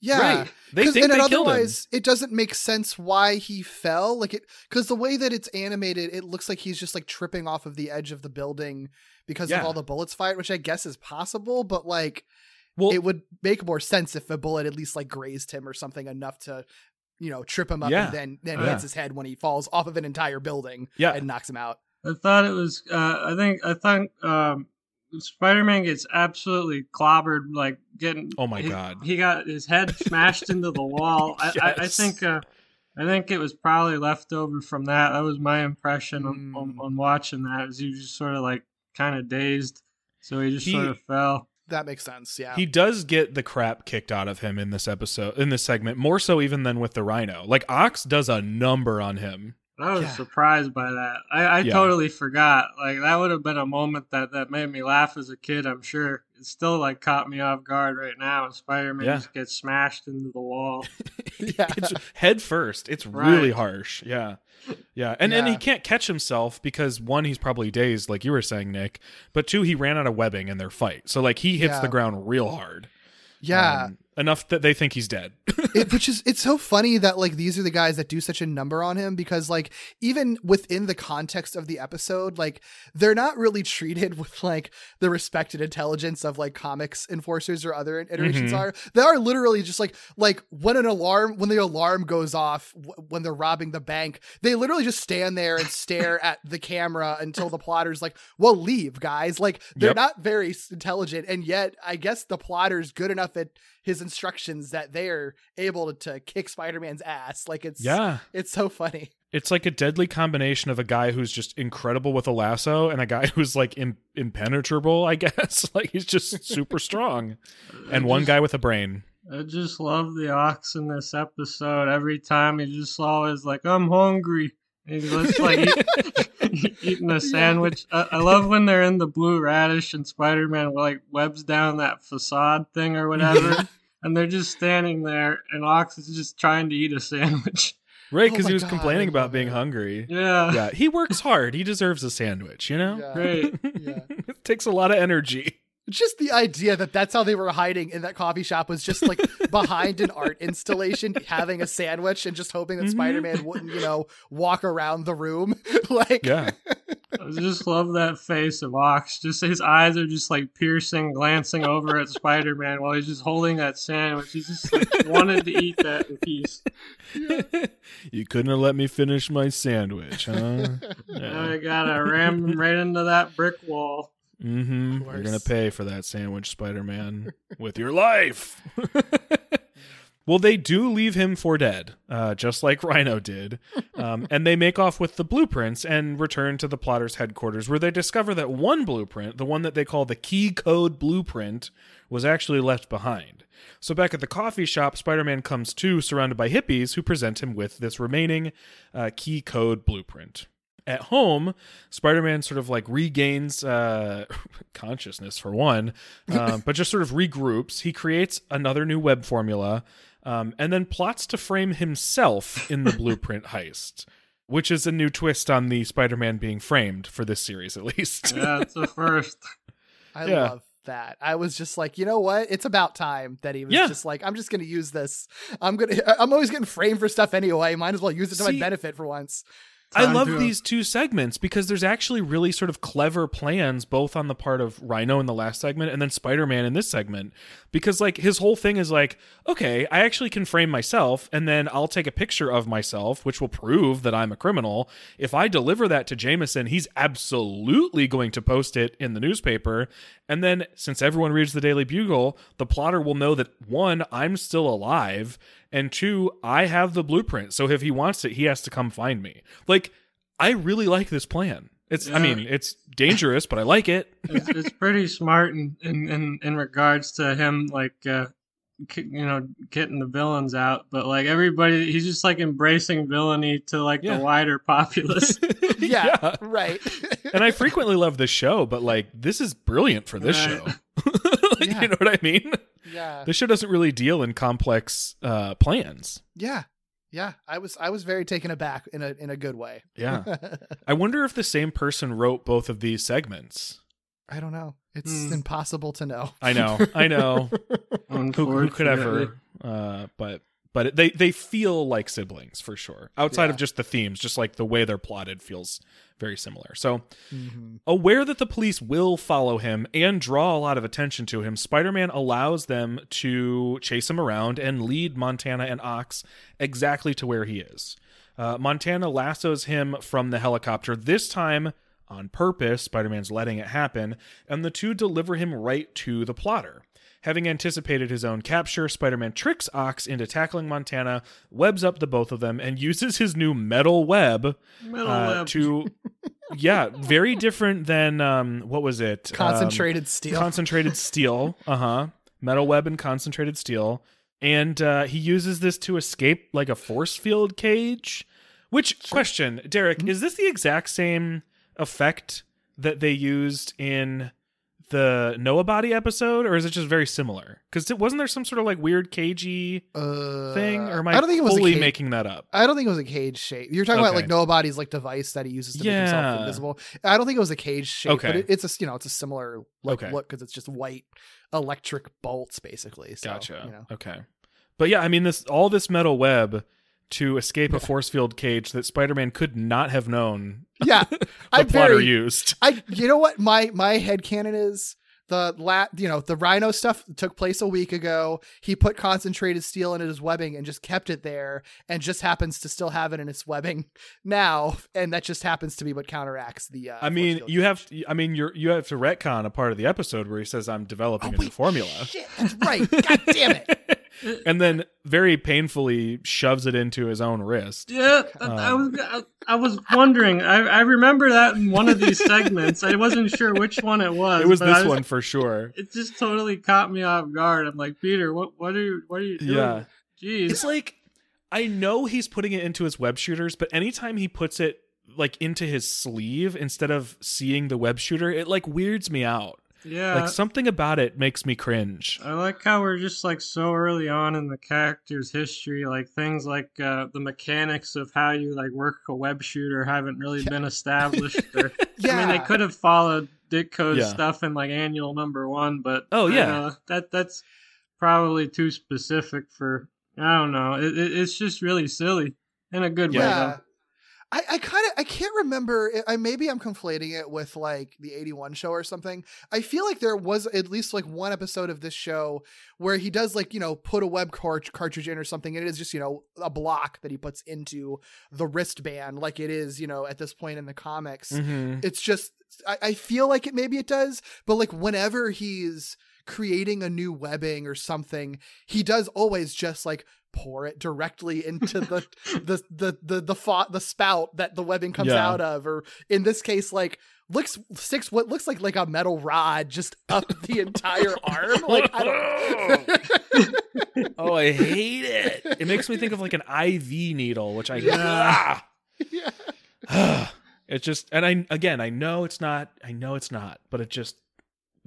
Yeah, Right. They 'Cause- think and they it killed him. otherwise it doesn't make sense why he fell. Like it because the way that it's animated, it looks like he's just like tripping off of the edge of the building because Yeah. of all the bullets fired, which I guess is possible. But like, Well, it would make more sense if a bullet at least like grazed him or something enough to. You know, trip him up Yeah. and then then Yeah. hits his head when he falls off of an entire building Yeah. and knocks him out. I thought it was. Uh, I think. I thought um, Spider-Man gets absolutely clobbered. Like getting. Oh my he- God. He got his head smashed into the wall. I, I, I think. Uh, I think it was probably left over from that. That was my impression on, on, Mm. on watching that. Is he was just sort of like kind of dazed, so he just He- sort of fell. That makes sense. Yeah. he does get the crap kicked out of him in this episode, in this segment, more so even than with the Rhino. Like Ox does a number on him. I was Yeah. surprised by that. I, I Yeah. totally forgot. Like that would have been a moment that that made me laugh as a kid. I'm sure it still like caught me off guard right now. And Spider-Man Yeah. just gets smashed into the wall. Yeah. it's head first. It's really harsh. Yeah. Yeah. And and he can't catch himself because one, he's probably dazed, like you were saying, Nick. But two, he ran out of webbing in their fight. So like he hits the ground real hard. Yeah. Um, enough that they think he's dead. it, which is it's so funny that like these are the guys that do such a number on him because like even within the context of the episode like they're not really treated with like the respected intelligence of like comics enforcers or other iterations Mhm. are they are literally just like like when an alarm when the alarm goes off w- when they're robbing the bank they literally just stand there and stare at the camera until the plotter's like well leave guys like they're Yep. not very intelligent and yet i guess the plotter's good enough at his instructions that they're able to kick Spider-Man's ass. Like it's yeah. it's so funny. It's like a deadly combination of a guy who's just incredible with a lasso and a guy who's like Im- impenetrable, I guess. like he's just super strong. And one guy with a brain. I just love the ox in this episode. Every time he just always like, I'm hungry. And he's just like eat, eating a sandwich. I, I love when they're in the blue radish and Spider Man like webs down that facade thing or whatever. And they're just standing there and Ox is just trying to eat a sandwich. Right, Oh because my he was God, complaining about being hungry. Yeah. Yeah, he works hard. He deserves a sandwich, you know? Yeah. Great. Yeah. it takes a lot of energy. Just the idea that that's how they were hiding in that coffee shop was just like behind an art installation, having a sandwich and just hoping that Mhm. Spider-Man wouldn't, you know, walk around the room. like, Yeah. I just love that face of Ox. Just his eyes are just like piercing, glancing over at Spider Man while he's just holding that sandwich. He just like, wanted to eat that in peace. you couldn't have let me finish my sandwich, huh? Now I gotta ram him right into that brick wall. Mm-hmm. You're gonna pay for that sandwich, Spider-Man, with your life. Well, they do leave him for dead, uh, just like Rhino did, um, and they make off with the blueprints and return to the plotter's headquarters, where they discover that one blueprint, the one that they call the key code blueprint, was actually left behind. So back at the coffee shop, Spider-Man comes to, surrounded by hippies, who present him with this remaining uh, key code blueprint. At home, Spider-Man sort of like regains uh, consciousness for one, um, but just sort of regroups. He creates another new web formula, um, and then plots to frame himself in the blueprint heist, which is a new twist on the Spider-Man being framed for this series, at least. Yeah, it's a first. I Yeah. love that. I was just like, you know what? It's about time that he was Yeah. just like, I'm just going to use this. I'm going to, I'm always getting framed for stuff anyway. Might as well use it to See- my benefit for once. I love to- uh, these two segments because there's actually really sort of clever plans both on the part of Rhino in the last segment and then Spider-Man in this segment. Because like his whole thing is like okay I actually can frame myself and then I'll take a picture of myself which will prove that I'm a criminal. If I deliver that to Jameson he's absolutely going to post it in the newspaper. And then since everyone reads the Daily Bugle the plotter will know that one I'm still alive and two I have the blueprint so if he wants it he has to come find me like I really like this plan. It's I mean, it's dangerous, but I like it. It's, it's pretty smart in, in, in, in regards to him, like, uh, you know, getting the villains out. But, like, everybody, he's just, like, embracing villainy to, like, Yeah. the wider populace. Yeah, right. And I frequently love this show, but like this is brilliant for this Right. show. like, Yeah. You know what I mean? yeah. This show doesn't really deal in complex uh plans. Yeah. Yeah. I was, I was very taken aback in a, in a good way. Yeah. I wonder if the same person wrote both of these segments. I don't know. It's Hmm. impossible to know. I know. I know. who, who could ever uh but but they they feel like siblings for sure. Outside of just the themes just like the way they're plotted feels very similar. So Mm-hmm. aware that the police will follow him and draw a lot of attention to him spider-man allows them to chase him around and lead montana and ox exactly to where he is. Uh, montana lassos him from the helicopter this time on purpose spider-man's letting it happen and the two deliver him right to the plotter Having anticipated his own capture, Spider Man tricks Ox into tackling Montana, webs up the both of them, and uses his new metal web Metal uh, web. to. Yeah, very different than. Um, what was it? Um, Concentrated steel. Concentrated steel. Uh huh. Metal web and concentrated steel. And uh, he uses this to escape like a force field cage, Which question, Derek? Is this the exact same effect that they used in the Noah Boddy episode, or is it just very similar? Because wasn't there some sort of like weird cagey Uh, thing, or am I, I don't think it was fully cage- making that up? I don't think it was a cage shape. You're talking about Okay. like Noah Boddy's like device that he uses to make himself Yeah. invisible. I don't think it was a cage shape, but Okay. it, it's a you know it's a similar like Okay. look because it's just white electric bolts basically. So, Gotcha. You know. Okay. But yeah, I mean this all this metal web to escape a force field cage that Spider-Man could not have known Yeah, the I'm plotter very. used. I you know what my my head canon is the lat you know the Rhino stuff took place a week ago. He put concentrated steel into his webbing and just kept it there, and just happens to still have it in its webbing now, and that just happens to be what counteracts the. Uh, I mean, you have cage. I mean you're you have to retcon a part of the episode where he says I'm developing Oh, a new formula. Shit, that's right. God damn it. and then very painfully shoves it into his own wrist. Yeah, I, I Um, was I, I was wondering. I, I remember that in one of these segments. I wasn't sure which one it was. It was but I this one for sure. It just totally caught me off guard. I'm like, Peter, what what are you what are you doing? Yeah. Jeez. It's like I know he's putting it into his web shooters, but anytime he puts it like into his sleeve instead of seeing the web shooter, it like weirds me out. Yeah. Like something about it makes me cringe. I like how we're just like so early on in the character's history, like things like uh, the mechanics of how you like work a web shooter haven't really been established. Or, I mean, they could have followed Ditko's Yeah. stuff in like annual number one, but Oh, yeah. know, that that's probably too specific for. I don't know. It, it, it's just really silly in a good way. Though. I, I kind of I can't remember. I maybe I'm conflating it with like the '81 show or something. I feel like there was at least like one episode of this show where he does like you know put a web cart- cartridge in or something, and it is just you know a block that he puts into the wristband, like it is you know at this point in the comics. Mhm. It's just I, I feel like it maybe it does, but like whenever he's creating a new webbing or something, he does always just like pour it directly into the the the the the, fa- the spout that the webbing comes Yeah. out of, or in this case, like looks sticks what looks like like a metal rod just up the entire arm. Like I don't. Oh, I hate it. It makes me think of like an IV needle, which I Yeah. Ah. It's just, and I again, I know it's not. I know it's not, but it just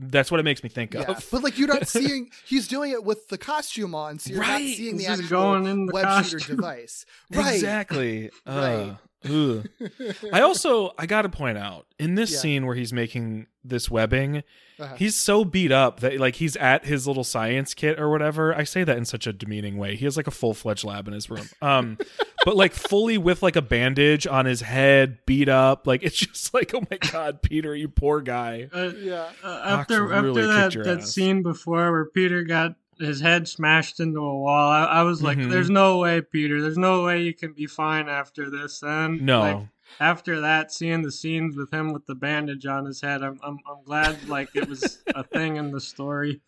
that's what it makes me think Yeah, of. but like you're not seeing he's doing it with the costume on, so you're not Right. seeing the He's actual going in the web shooter device. Right. Exactly. Right. Uh, ugh. I also I got to point out in this Yeah. scene where he's making this webbing, Uh-huh. he's so beat up that like he's at his little science kit or whatever. I say that in such a demeaning way. He has like a full fledged lab in his room. Um, but like fully with like a bandage on his head, beat up. Like it's just like oh my god, Peter, you poor guy. Uh, yeah. uh, Fox after really after that, that ass. scene before where Peter got his head smashed into a wall, I, I was like, Mhm. "There's no way, Peter. There's no way you can be fine after this." And No. like, after that, seeing the scenes with him with the bandage on his head, I'm I'm, I'm glad like it was a thing in the story.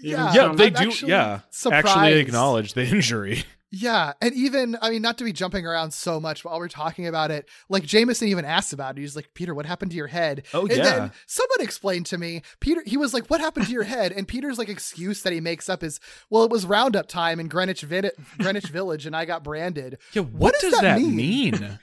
Even Yeah. yeah, some- they I'm do. actually Yeah, surprised. actually acknowledge the injury. Yeah, and even I mean, not to be jumping around so much, while we're talking about it, like Jameson even asked about it. He's like, "Peter, what happened to your head?" Oh, and yeah. then someone explained to me, Peter. He was like, "What happened to your head?" And Peter's like excuse that he makes up is, "Well, it was roundup time in Greenwich Vi- Greenwich Village, and I got branded." Yeah, what, does does, that that mean? mean?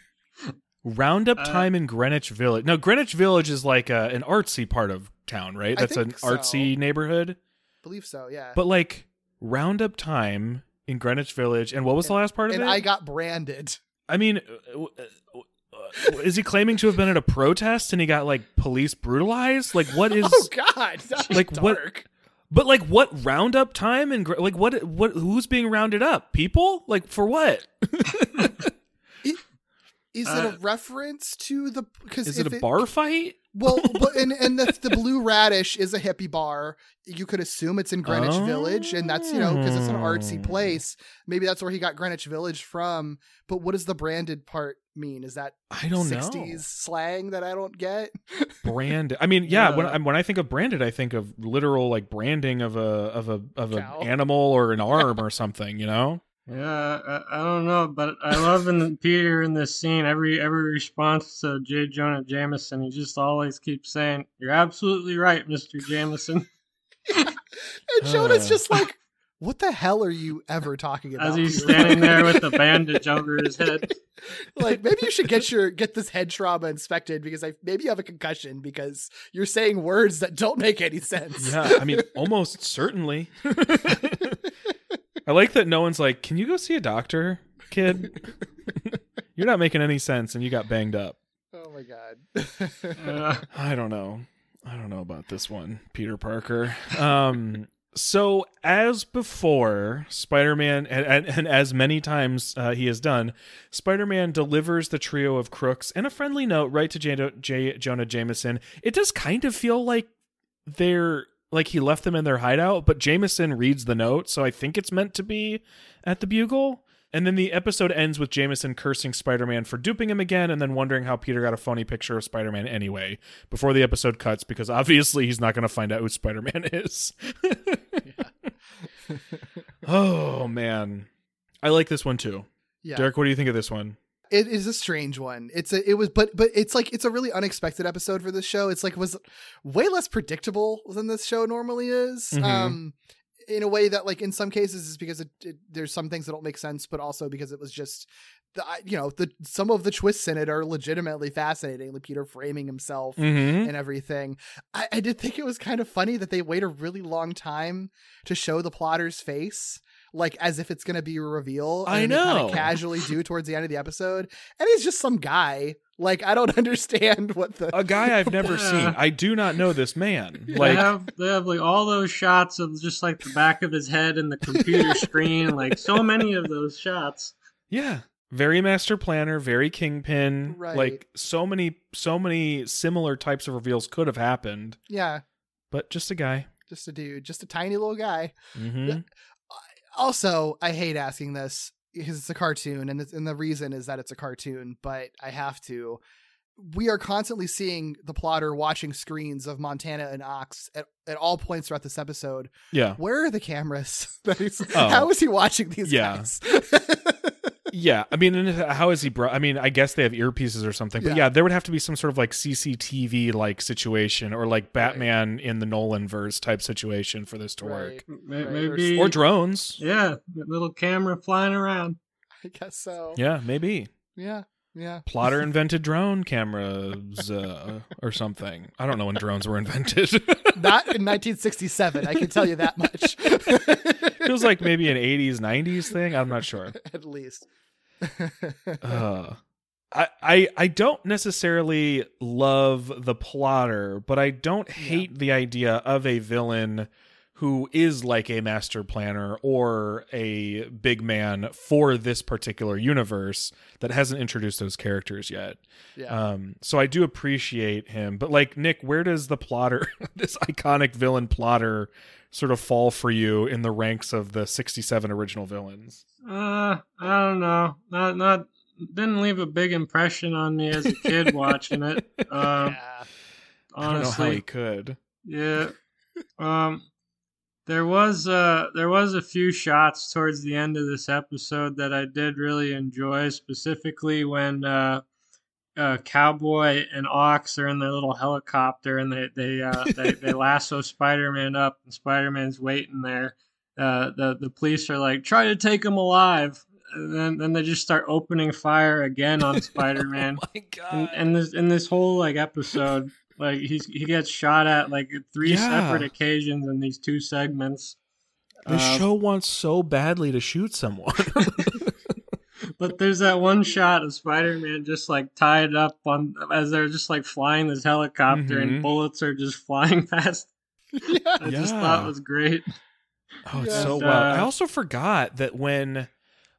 Roundup Uh, time in Greenwich Village. No, Greenwich Village is like a, an artsy part of town, right? That's an so. artsy neighborhood. believe so, yeah. But like roundup time in Greenwich Village, and what was the last part of and it? I got branded. I mean, uh, uh, is he claiming to have been at a protest and he got like police brutalized? Like what is? oh God, Like, what- But like what roundup time and like what what who's being rounded up? People? Like for what? Is Uh, it a reference to the? Because Is it a bar fight? Well, but and and the, the Blue Radish is a hippie bar. You could assume it's in Greenwich Village, and that's you know because it's an artsy Oh. place. Maybe that's where he got Greenwich Village from. But what does the branded part mean? Is that I don't know. '60s slang that I don't get? branded. I mean, yeah. When I, when I think of branded, I think of literal like branding of a of a of an animal or an arm or something. You know? Yeah, I, I don't know, but I love in Peter in this scene. Every every response to J. Jonah Jameson, he just always keeps saying, "You're absolutely right, Mister Jameson." And Jonah's Uh. just like, what the hell are you ever talking about? As he's Peter standing there with the bandage over his head. like maybe you should get your get this head trauma inspected because I maybe you have a concussion because you're saying words that don't make any sense. Yeah, I mean, almost certainly. I like that no one's like, "Can you go see a doctor, kid? You're not making any sense, and you got banged up." oh my god. Uh, I don't know. I don't know about this one, Peter Parker. Um, so as before, Spider-Man, and, and, and as many times uh, he has done, Spider-Man delivers the trio of crooks and a friendly note right to J- J- Jonah Jameson. It does kind of feel like they're like he left them in their hideout, but Jameson reads the note, so I think it's meant to be at the Bugle. And then the episode ends with Jameson cursing Spider Man for duping him again and then wondering how Peter got a phony picture of Spider Man anyway, before the episode cuts, because obviously he's not going to find out who Spider Man is. oh, man. I like this one too. yeah. Derek, what do you think of this one? It is a strange one. It's a it was but but it's like it's a really unexpected episode for this show. It's like was way less predictable than this show normally is. Mhm. Um in a way that like in some cases is because it, it, there's some things that don't make sense but also because it was just the you know the some of the twists in it are legitimately fascinating like peter framing himself Mm-hmm. and everything I, I did think it was kind of funny that they wait a really long time to show the plotter's face like as if it's going to be a reveal I and they know. casually do towards the end of the episode and he's just some guy like i don't understand what the A guy I've never seen. I do not know this man. they Like, have they have like all those shots of just like the back of his head and the computer screen, like so many of those shots. yeah. Very master planner, very kingpin. Right. Like so many, so many similar types of reveals could have happened, yeah but just a guy. just a dude just a tiny little guy Mm-hmm. Also i hate asking this because it's a cartoon and it's, and the reason is that it's a cartoon but i have to we are constantly seeing the plotter watching screens of montana and ox at, at all points throughout this episode Yeah. where are the cameras Oh. how is he watching these Yeah. guys Yeah, I mean, how is he? Bro- I mean, I guess they have earpieces or something, but Yeah. yeah. there would have to be some sort of like CCTV like situation, or like Batman in the Nolan verse type situation for this to work, May- Right, Maybe or drones. Yeah, little camera flying around. i guess so Yeah, maybe yeah yeah plotter invented drone cameras uh, or something. I don't know when drones were invented. not in 1967 i can tell you that much Feels like maybe an '80s '90s thing. I'm not sure. at least uh, I, I I don't necessarily love the plotter, but I don't hate the idea of a villain who is like a master planner or a big man for this particular universe that hasn't introduced those characters yet. yeah Um, so I do appreciate him, but like Nick, where does the plotter, this iconic villain plotter, sort of fall for you in the ranks of the '67 original villains? Uh, I don't know. Not not didn't leave a big impression on me as a kid watching it. Um, yeah I don't know how honestly, he could. Yeah. Um there was uh there was a few shots towards the end of this episode that I did really enjoy, specifically when uh uh, Cowboy and Ox are in their little helicopter and they they uh, they, they lasso Spider-Man up and Spider-Man's waiting there. Uh, the the police are like try to take him alive, and then, then they just start opening fire again on Spider-Man. Oh my and, and this in this whole like episode like he's he gets shot at like three Yeah. separate occasions in these two segments The Uh, show wants so badly to shoot someone. but there's that one shot of spider-man just like tied up on as they're just like flying this helicopter Mhm. and bullets are just flying past Yeah. i just thought it was great oh, it's Yeah. so well. uh, I also forgot that when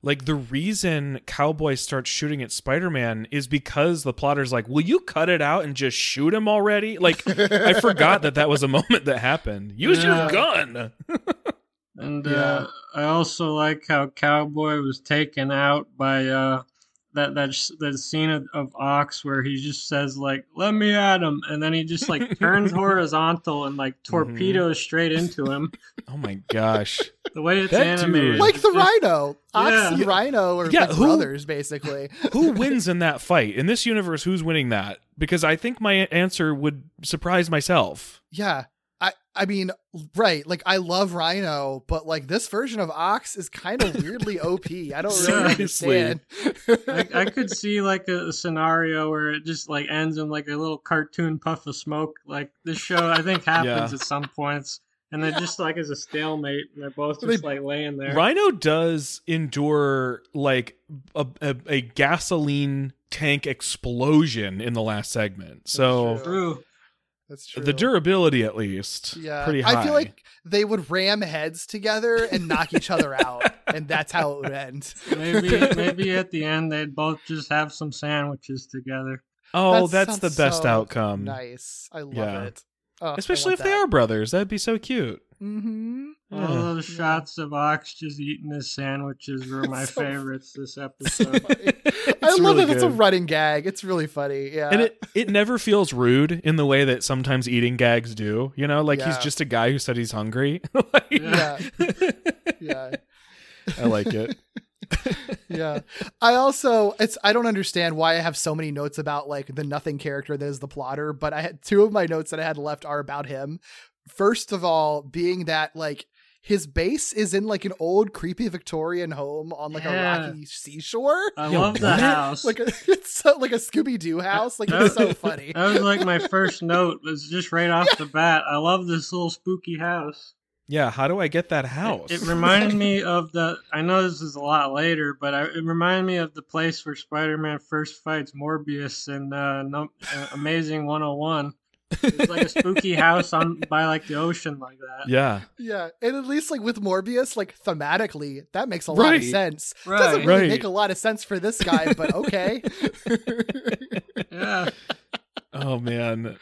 like the reason Cowboy starts shooting at Spider-Man is because the plotter's like, "Will you cut it out and just shoot him already?" Like I forgot that that was a moment that happened. Use Yeah. your gun. and Yeah. uh, i also like how cowboy was taken out by uh that that that scene of, of Ox where he just says like "Let me at him," and then he just like turns horizontal and like Mm-hmm. torpedoes straight into him. Oh my gosh. The way it's That animated, dude- like the just- rhino ox Yeah. and rhino are Yeah, like who- brothers basically Who wins in that fight? In this universe, who's winning that? Because I think my answer would surprise myself. Yeah. I I mean, right? Like I love Rhino, but like this version of Ox is kind of weirdly OP. I don't really Seriously. understand. I, I could see like a, a scenario where it just like ends in like a little cartoon puff of smoke. Like this show, I think happens Yeah. at some points, and then just like as a stalemate, and they're both just like laying there. Rhino does endure like a, a, a gasoline tank explosion in the last segment. So true. True. That's true. the durability, at least, yeah, pretty high. I feel like they would ram heads together and knock each other out, and that's how it would end. Maybe maybe at the end they'd both just have some sandwiches together. oh, That that's the best so outcome. Nice. I love Yeah. it. Oh, Especially if they are brothers, that'd be so cute. Mm-hmm. All Yeah. those shots of Ox just eating his sandwiches were my So- favorites this episode. I love really that it's a running gag. It's really funny. Yeah. and it it never feels rude in the way that sometimes eating gags do. You know, like he's just a guy who said he's hungry. Like- yeah. yeah. I like it. yeah. I also it's I don't understand why I have so many notes about like the nothing character that is the plotter, but I had two of my notes that I had left are about him. First of all, being that like his base is in like an old creepy Victorian home on like Yeah. a rocky seashore. I Yeah, love the house. Like a, it's so, like a Scooby Doo house. Like it's so funny. That was like my first note. Was just right off the bat. I love this little spooky house. Yeah, how do I get that house? It reminded me of the. I know this is a lot later, but I, it reminded me of the place where Spider-Man first fights Morbius in uh, no, uh, Amazing 101. It's like a spooky house on by like the ocean, like that. yeah. Yeah, and at least like with Morbius, like thematically, that makes a lot of sense. Right. Doesn't really Right. make a lot of sense for this guy, but okay. Yeah. Oh man.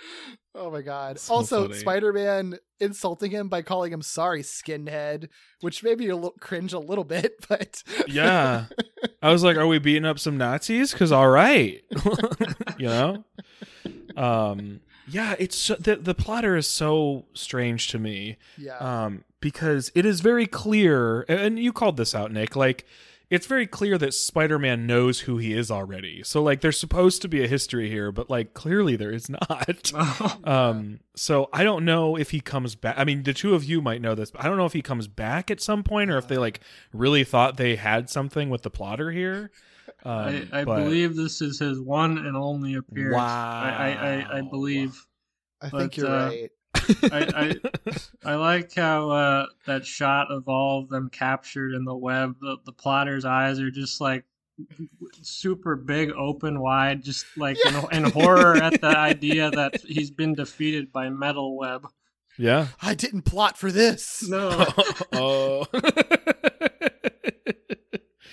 oh my god! So also, funny. Spider-Man insulting him by calling him "sorry, skinhead," which made me a little cringe a little bit, but Yeah. I was like, are we beating up some Nazis? Cause all right. you know? Um yeah, it's so, the the plotter is so strange to me. yeah, um, because it is very clear, and you called this out, Nick. Like, it's very clear that Spider-Man knows who he is already. So, like, there's supposed to be a history here, but like, clearly there is not. um, so I don't know if he comes back. I mean, the two of you might know this, but I don't know if he comes back at some point, or if they like really thought they had something with the plotter here. Um, I, I but- believe this is his one and only appearance. Wow. I, I, I, I believe. I think you're uh, right. I, I I like how uh, that shot of all of them captured in the web. The, the plotter's eyes are just like super big, open wide, just like in, in horror at the idea that he's been defeated by Metal Web. yeah. I didn't plot for this. No, oh.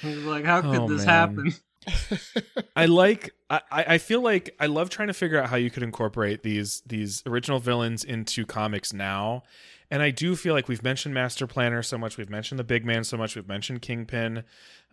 He's like, how could Oh, this man. happen? I like I, I feel like I love trying to figure out how you could incorporate these these original villains into comics now. And I do feel like we've mentioned Master Planner so much, we've mentioned the big man so much, we've mentioned Kingpin.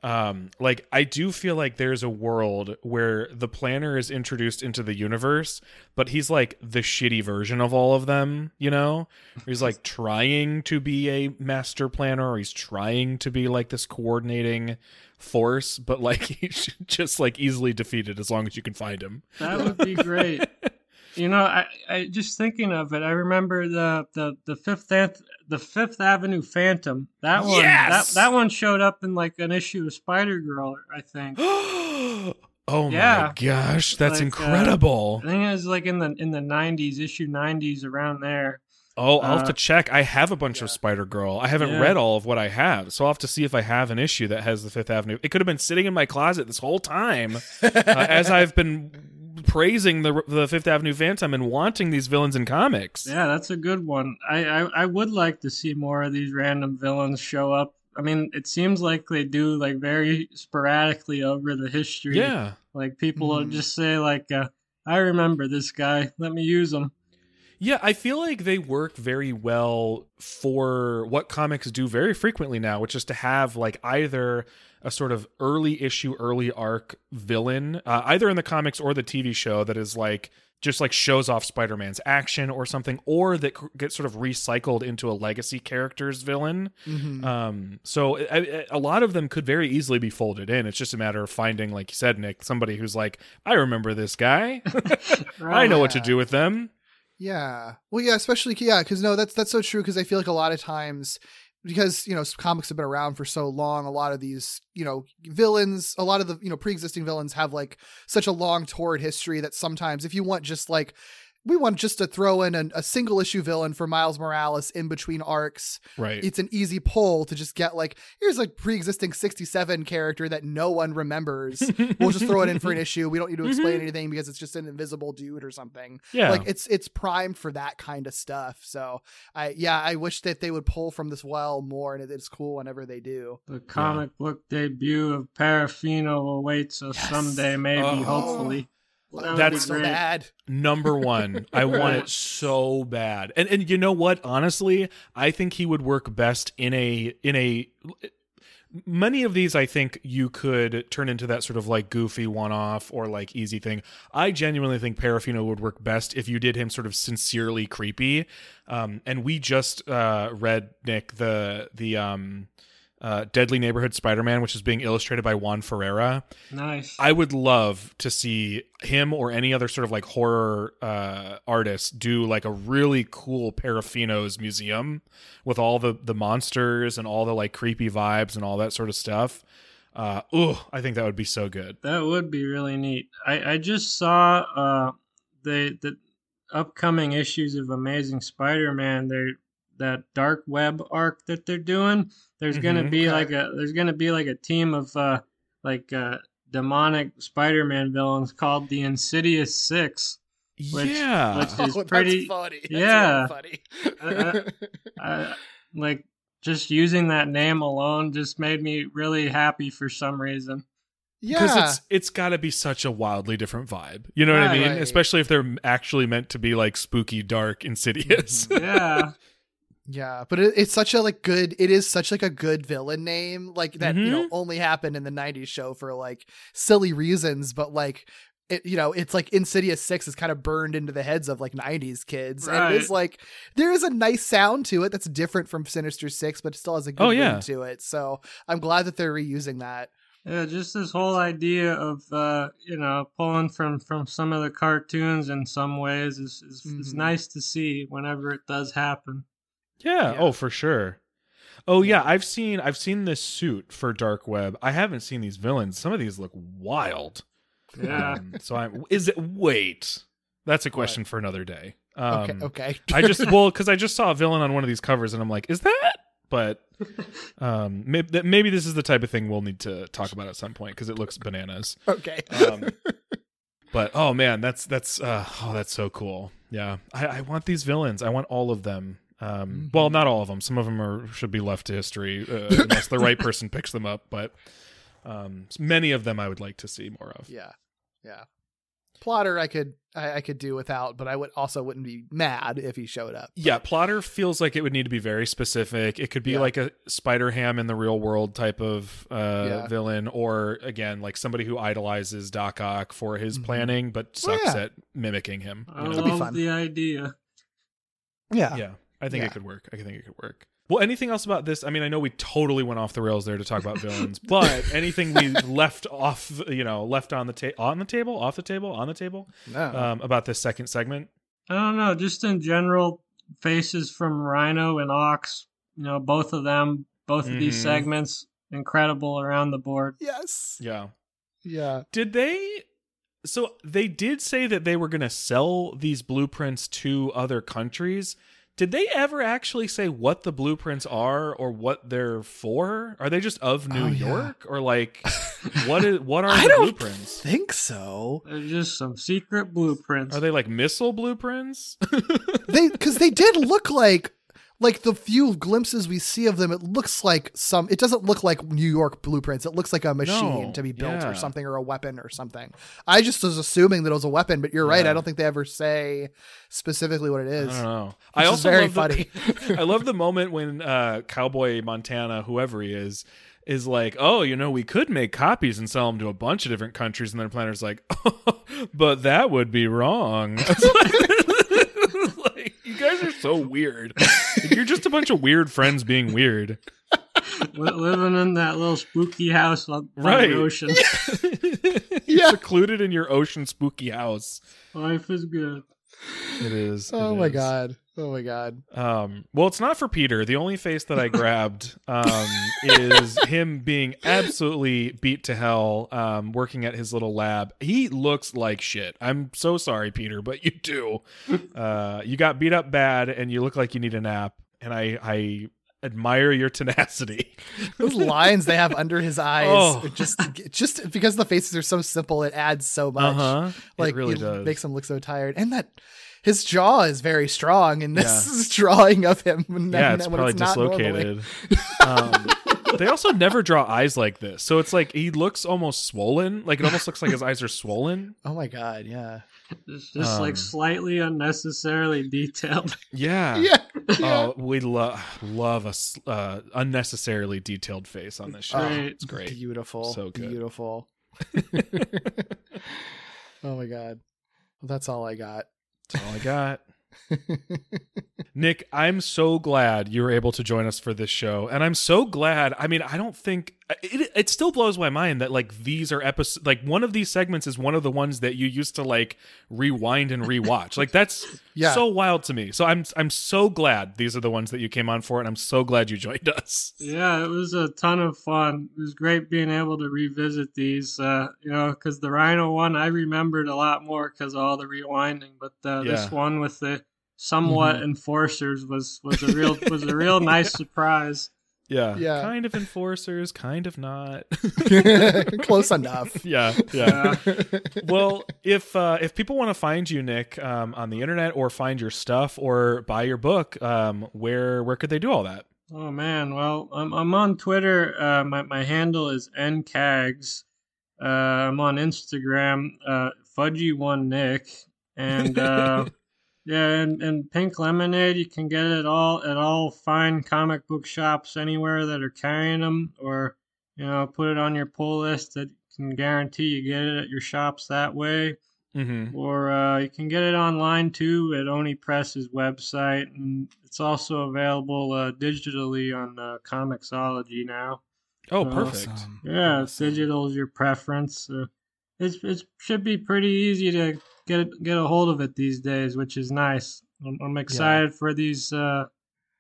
Um, like I do feel like there's a world where the planner is introduced into the universe, but he's like the shitty version of all of them, you know? He's like trying to be a master planner or he's trying to be like this coordinating force, but like he's just like easily defeated as long as you can find him. That would be great. You know, I, I just thinking of it. I remember the the the fifth Anth- the Fifth Avenue Phantom. That one, Yes! that that one showed up in like an issue of Spider Girl, I think. oh Yeah. my gosh, that's Like, uh, incredible. I think it was like in the in the nineties, issue nineties, around there. Oh, I'll have Uh, to check. I have a bunch of Spider Girl. I haven't Yeah. read all of what I have, so I'll have to see if I have an issue that has the Fifth Avenue. It could have been sitting in my closet this whole time, uh, as I've been praising the the Fifth Avenue Phantom and wanting these villains in comics. Yeah, that's a good one. I, I I would like to see more of these random villains show up. I mean, it seems like they do like very sporadically over the history. Yeah. like people will Mhm. just say like, uh, "I remember this guy. Let me use him." Yeah, I feel like they work very well for what comics do very frequently now, which is to have like either a sort of early issue, early arc villain, uh, either in the comics or the TV show, that is like just like shows off Spider-Man's action or something, or that c- gets sort of recycled into a legacy character's villain. Mhm. Um, so I, I- a lot of them could very easily be folded in. It's just a matter of finding, like you said, Nick, somebody who's like, I remember this guy. I know what to do with them. Yeah. Well, yeah, especially yeah, because no, that's that's so true. Because I feel like a lot of times, because you know comics have been around for so long, a lot of these you know villains, a lot of the you know pre-existing villains have like such a long torrid history that sometimes if you want just like we want just to throw in an, a single issue villain for Miles Morales in between arcs. Right. It's an easy pull to just get like here's a pre-existing 67 character that no one remembers. we'll just throw it in for an issue. We don't need to mm-hmm. explain anything because it's just an invisible dude or something. Yeah. Like it's it's primed for that kind of stuff. So I yeah, I wish that they would pull from this well more and it, it's cool whenever they do. The comic book debut of Parafino awaits us someday, maybe, Oh. hopefully. That That's So bad. Number one. I want it so bad. And and you know what? Honestly, I think he would work best in a in a many of these I think you could turn into that sort of like goofy one off or like easy thing. I genuinely think Parafino would work best if you did him sort of sincerely creepy. Um and we just uh read Nick the the um uh, Deadly Neighborhood Spider-Man, which is being illustrated by Juan Ferreyra. Nice. I would love to see him or any other sort of like horror uh, artist do like a really cool Parafinos museum with all the the monsters and all the like creepy vibes and all that sort of stuff. Uh, ooh, I think that would be so good. That would be really neat. I, I just saw uh the the upcoming issues of Amazing Spider-Man. They're that dark web arc that they're doing. There's gonna Mhm. be like a there's gonna be like a team of uh like uh demonic Spider-Man villains called the Insidious Six. Which- yeah, which- is Oh, pretty- that's funny. That's yeah. really Uh, funny. I, like just using that name alone just made me really happy for some reason. Yeah, because it's it's got to be such a wildly different vibe. You know what I mean? Right. Especially if they're actually meant to be like spooky, dark, insidious. Yeah. Yeah, but it, it's such a like good. It is such like a good villain name, like that. You know, Mhm. only happened in the '90s show for like silly reasons, but like it. You know, it's like Insidious Six is kind of burned into the heads of like '90s kids, and it is like there is a nice sound to it that's different from Sinister Six, but it still has a good Oh, yeah. to it. So I'm glad that they're reusing that. Yeah, just this whole idea of uh, you know pulling from from some of the cartoons in some ways is is, is Mhm. nice to see whenever it does happen. Yeah. Yeah. Oh, for sure. Oh yeah, I've seen I've seen this suit for Dark Web. I haven't seen these villains. Some of these look wild. Yeah, Um, so I'm is it wait. That's a question for another day. Um, Okay, okay. I just well cuz I just saw a villain on one of these covers and I'm like, is that? But um maybe maybe this is the type of thing we'll need to talk about at some point cuz it looks bananas. okay. Um, but oh man, that's that's uh, oh that's so cool. Yeah, I, I want these villains. I want all of them. Um, well, not all of them. Some of them are should be left to history uh, unless the right person picks them up. But um, many of them I would like to see more of. Yeah, yeah. Plotter, I could I, I could do without, but I would also wouldn't be mad if he showed up. Yeah, plotter feels like it would need to be very specific. It could be Yeah. like a Spider Ham in the real world type of uh, Yeah. villain, or again, like somebody who idolizes Doc Ock for his Mhm. planning, but Oh, sucks yeah. at mimicking him. I you know? That'd be love fun. the idea. Yeah, yeah i think Yeah. it could work i think it could work well anything else about this i mean i know we totally went off the rails there to talk about villains but anything we left off you know left on the table on the table off the table on the table No. um, about this second segment I don't know, just in general, faces from Rhino and Ox. You know, both of them, both of these Mhm. segments, incredible around the board. yes. yeah Yeah. did they so they did say that they were going to sell these blueprints to other countries did they ever actually say what the blueprints are or what they're for are they just of new Oh, yeah. york or like what is what are I the don't blueprints think so. They're just some secret blueprints. Are they like missile blueprints? They because they did look like like the few glimpses we see of them. It looks like some. It doesn't look like New York blueprints. It looks like a machine No, to be built yeah. or something or a weapon or something. I just was assuming that it was a weapon, but you're right. I don't think they ever say specifically what it is. I don't know. I also very love the- funny. I love the moment when uh, Cowboy Montana, whoever he is, is like, "Oh, you know, we could make copies and sell them to a bunch of different countries," and then Planner's like, "But that would be wrong." It's like, like, you guys are so weird. Like, you're just a bunch of weird friends being weird, living in that little spooky house on Right. the ocean. You're secluded in your ocean spooky house. Life is good. It is. Oh it my is. god. Oh my god. Um, well, it's not for Peter. The only face that I grabbed um, is him being absolutely beat to hell, um, working at his little lab. He looks like shit. I'm so sorry, Peter, but you do. Uh, you got beat up bad, and you look like you need a nap. And I, I admire your tenacity. Those lines they have under his eyes, Oh. just just because the faces are so simple, it adds so much. Uh-huh. Like it really does. makes him look so tired, and that his jaw is very strong and this Yeah. drawing of him. When, yeah, when it's probably not normally. dislocated. um, they also never draw eyes like this, so it's like he looks almost swollen. Like it almost looks like his eyes are swollen. Oh my god, yeah, It's just Um, like slightly unnecessarily detailed. Yeah. yeah. Oh, we love love a s- uh, unnecessarily detailed face on this show. Right. It's great. beautiful, So good. beautiful. oh my god, well, that's all I got. That's all I got. Nick, I'm so glad you were able to join us for this show, and I'm so glad. I mean, I don't think it. It still blows my mind that like these are episodes. Like one of these segments is one of the ones that you used to like rewind and rewatch. like that's Yeah. so wild to me. So I'm I'm so glad these are the ones that you came on for, and I'm so glad you joined us. Yeah, it was a ton of fun. It was great being able to revisit these, uh, you know, because the Rhino one I remembered a lot more because of all the rewinding, but uh, Yeah. this one with the somewhat enforcers was was a real was a real nice surprise. Yeah, Yeah. kind of enforcers, kind of not. Close enough. yeah, yeah. well, if uh, if people want to find you, Nick, um, on the internet, or find your stuff, or buy your book, um, where where could they do all that? Oh man, well, I'm I'm on Twitter. Uh, my my handle is ncags. Uh, I'm on Instagram, uh, fudgy one nick, and uh, yeah, and, and pink lemonade. You can get it all at all fine comic book shops anywhere that are carrying them, or you know, put it on your pull list that can guarantee you get it at your shops that way Mm-hmm. or uh, you can get it online too at Oni Press's website, and it's also available uh, digitally on uh, Comixology now. Oh, Uh, perfect. Awesome. Yeah, if digital is your preference. Uh, it's it should be pretty easy to get get a hold of it these days, which is nice. I'm, I'm excited for these uh,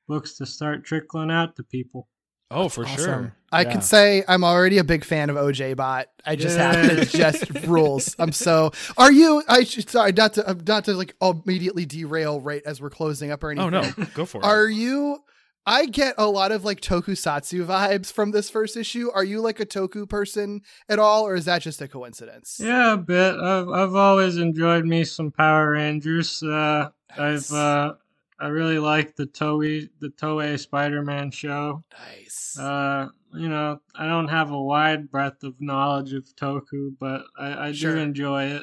books to start trickling out to people. Oh, for Awesome. sure. I Yeah. can say I'm already a big fan of OJ Bot. I just have Yeah. it just rules. I'm so. Are you? I should sorry not to not to like immediately derail right as we're closing up or anything. Oh no, go for it. Are you? I get a lot of like tokusatsu vibes from this first issue. Are you like a toku person at all, or is that just a coincidence? Yeah, a bit. I've I've always enjoyed me some Power Rangers. Uh, Nice. I've uh, I really like the Toei the Toei Spider-Man show. Nice. Uh, you know, I don't have a wide breadth of knowledge of Toku, but I, I Sure. do enjoy it.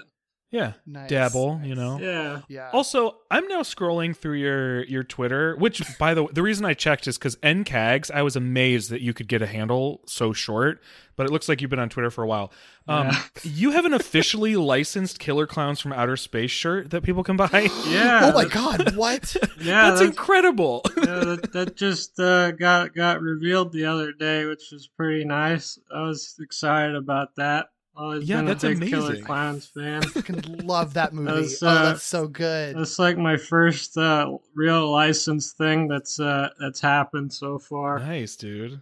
Yeah, Nice. dabble. You know. Yeah. Yeah. Also, I'm now scrolling through your your Twitter, which by the way, the reason I checked is because NCAGs, I was amazed that you could get a handle so short, but it looks like you've been on Twitter for a while. Um, Yeah. You have an officially licensed Killer Clowns from Outer Space shirt that people can buy. Yeah. oh my god! What? Yeah, That's incredible. yeah, that, that just uh, got got revealed the other day, which was pretty nice. I was excited about that. Always Yeah, been that's a big Killer amazing. Clowns fan. Fucking love that movie. That's, oh, uh, that's so good. It's like my first uh, real licensed thing that's uh, that's happened so far. nice, dude.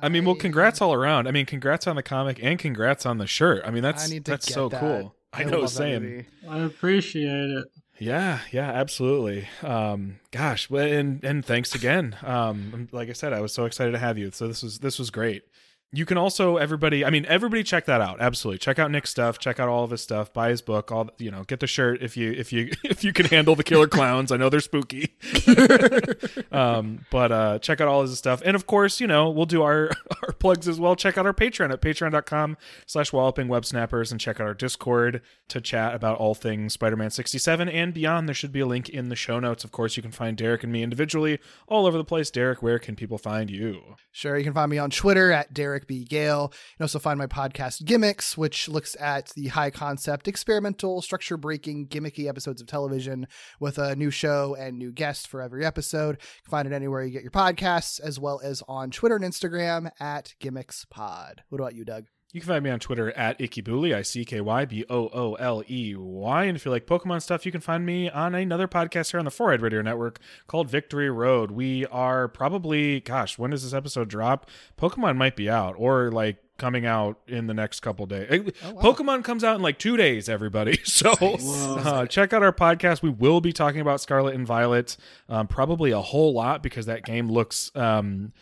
I mean, well, congrats all around. I mean, congrats on the comic and congrats on the shirt. I mean, that's I that's so that. cool. I, know, love that same. movie. I appreciate it. Yeah, yeah, absolutely. Um, gosh, and and thanks again. Um, like I said, I was so excited to have you. So this was this was great. You can also everybody. I mean, everybody check that out. Absolutely, check out Nick's stuff. Check out all of his stuff. Buy his book. All you know, get the shirt if you if you if you can handle the killer clowns. I know they're spooky. um, but uh, check out all his stuff, and of course, you know, we'll do our our plugs as well. Check out our Patreon at patreon.com/slash walloping web snappers, and check out our Discord to chat about all things Spider-Man 67 and beyond. There should be a link in the show notes. Of course, you can find Derek and me individually all over the place. Derek, where can people find you? Sure, you can find me on Twitter at Derek B. Gale. You can also find my podcast Gimmicks, which looks at the high concept, experimental, structure breaking, gimmicky episodes of television with a new show and new guest for every episode. You can find it anywhere you get your podcasts, as well as on Twitter and Instagram at Gimmicks Pod. What about you, Doug? You can find me on Twitter at IckyBooley, I C K Y B O O L E Y. And if you like Pokemon stuff, you can find me on another podcast here on the Four Eyed Radio Network called Victory Road. We are probably, gosh, when does this episode drop? Pokemon might be out or like coming out in the next couple days. Eh, Pokemon comes out in like two days, everybody. So uh, check out our podcast. We will be talking about Scarlet and Violet, um, probably a whole lot because that game looks. Um,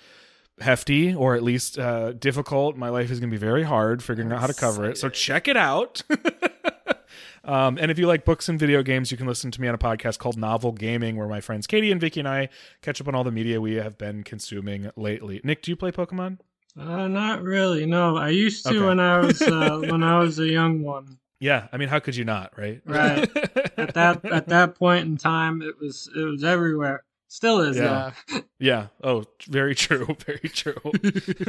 hefty or at least uh, difficult. My life is going to be very hard figuring out how to cover it. So check it out. um, and if you like books and video games, you can listen to me on a podcast called Novel Gaming, where my friends Katie and Vicky and I catch up on all the media we have been consuming lately. Nick, do you play Pokemon? Uh, not really. No, I used to Okay. when I was uh, when I was a young one. Yeah, I mean, how could you not, right? Right. at that at that point in time, it was it was everywhere. Still is. Yeah. Yeah. Oh, very true. Very true.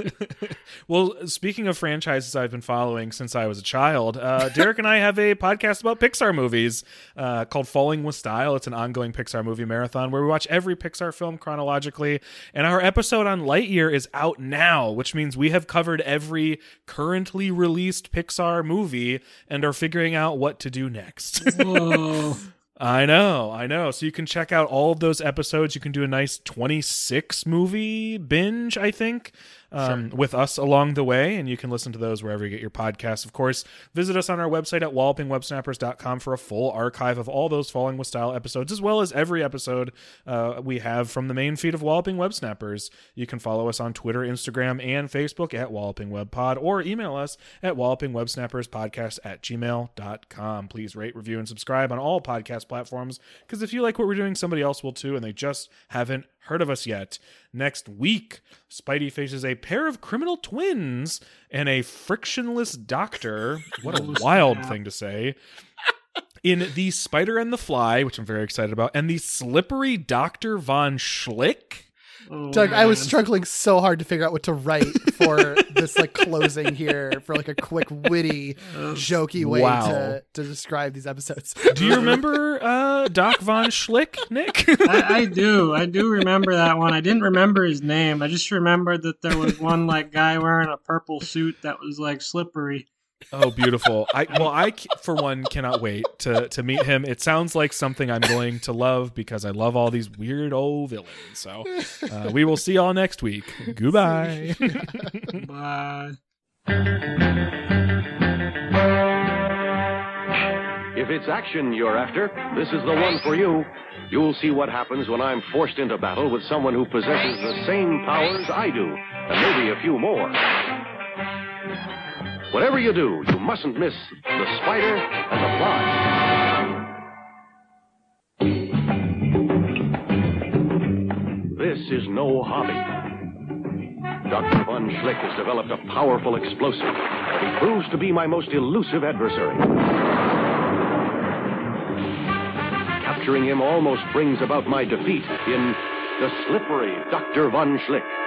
well, speaking of franchises I've been following since I was a child, uh, Derek and I have a podcast about Pixar movies uh, called Falling with Style. It's an ongoing Pixar movie marathon where we watch every Pixar film chronologically. And our episode on Lightyear is out now, which means we have covered every currently released Pixar movie and are figuring out what to do next. Whoa. I know, I know. So you can check out all of those episodes. You can do a nice 26 movie binge, I think, um, with us along the way. And you can listen to those wherever you get your podcasts. Of course, visit us on our website at wallopingwebsnappers.com for a full archive of all those Falling with Style episodes, as well as every episode uh, we have from the main feed of Walloping Web Snappers. You can follow us on Twitter, Instagram, and Facebook at Walloping Web Pod, or email us at wallopingwebsnapperspodcast at gmail.com. Please rate, review, and subscribe on all podcast platforms, because if you like what we're doing, somebody else will too, and they just haven't heard of us yet. Next week, Spidey faces a pair of criminal twins and a frictionless doctor. What a wild thing to say. In The Spider and the Fly, which I'm very excited about, and The Slippery Dr. Von Schlick. Oh, Doug, I was struggling so hard to figure out what to write for this like closing here for like a quick witty, jokey way Wow. to, to describe these episodes. Do you remember uh, Doc Von Schlick, Nick? I, I do. I do remember that one. I didn't remember his name. I just remembered that there was one like guy wearing a purple suit that was like slippery. Oh, beautiful! I well, I for one cannot wait to to meet him. It sounds like something I'm going to love because I love all these weird old villains. So uh, we will see y'all next week. Goodbye. Bye. If it's action you're after, this is the one for you. You'll see what happens when I'm forced into battle with someone who possesses the same powers I do, and maybe a few more. Whatever you do, you mustn't miss the spider and the fly. This is no hobby. Dr. Von Schlick has developed a powerful explosive. He proves to be my most elusive adversary. Capturing him almost brings about my defeat in The Slippery Dr. Von Schlick.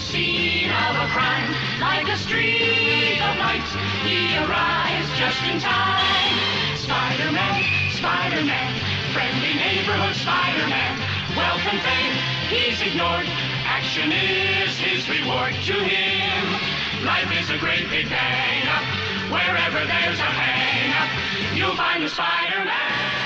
scene of a crime, like a streak of light, he arrives just in time. Spider-Man, Spider-Man, friendly neighborhood Spider-Man, and fame he's ignored. Action is his reward to him. Life is a great big bang. Wherever there's a hang up, you'll find the Spider.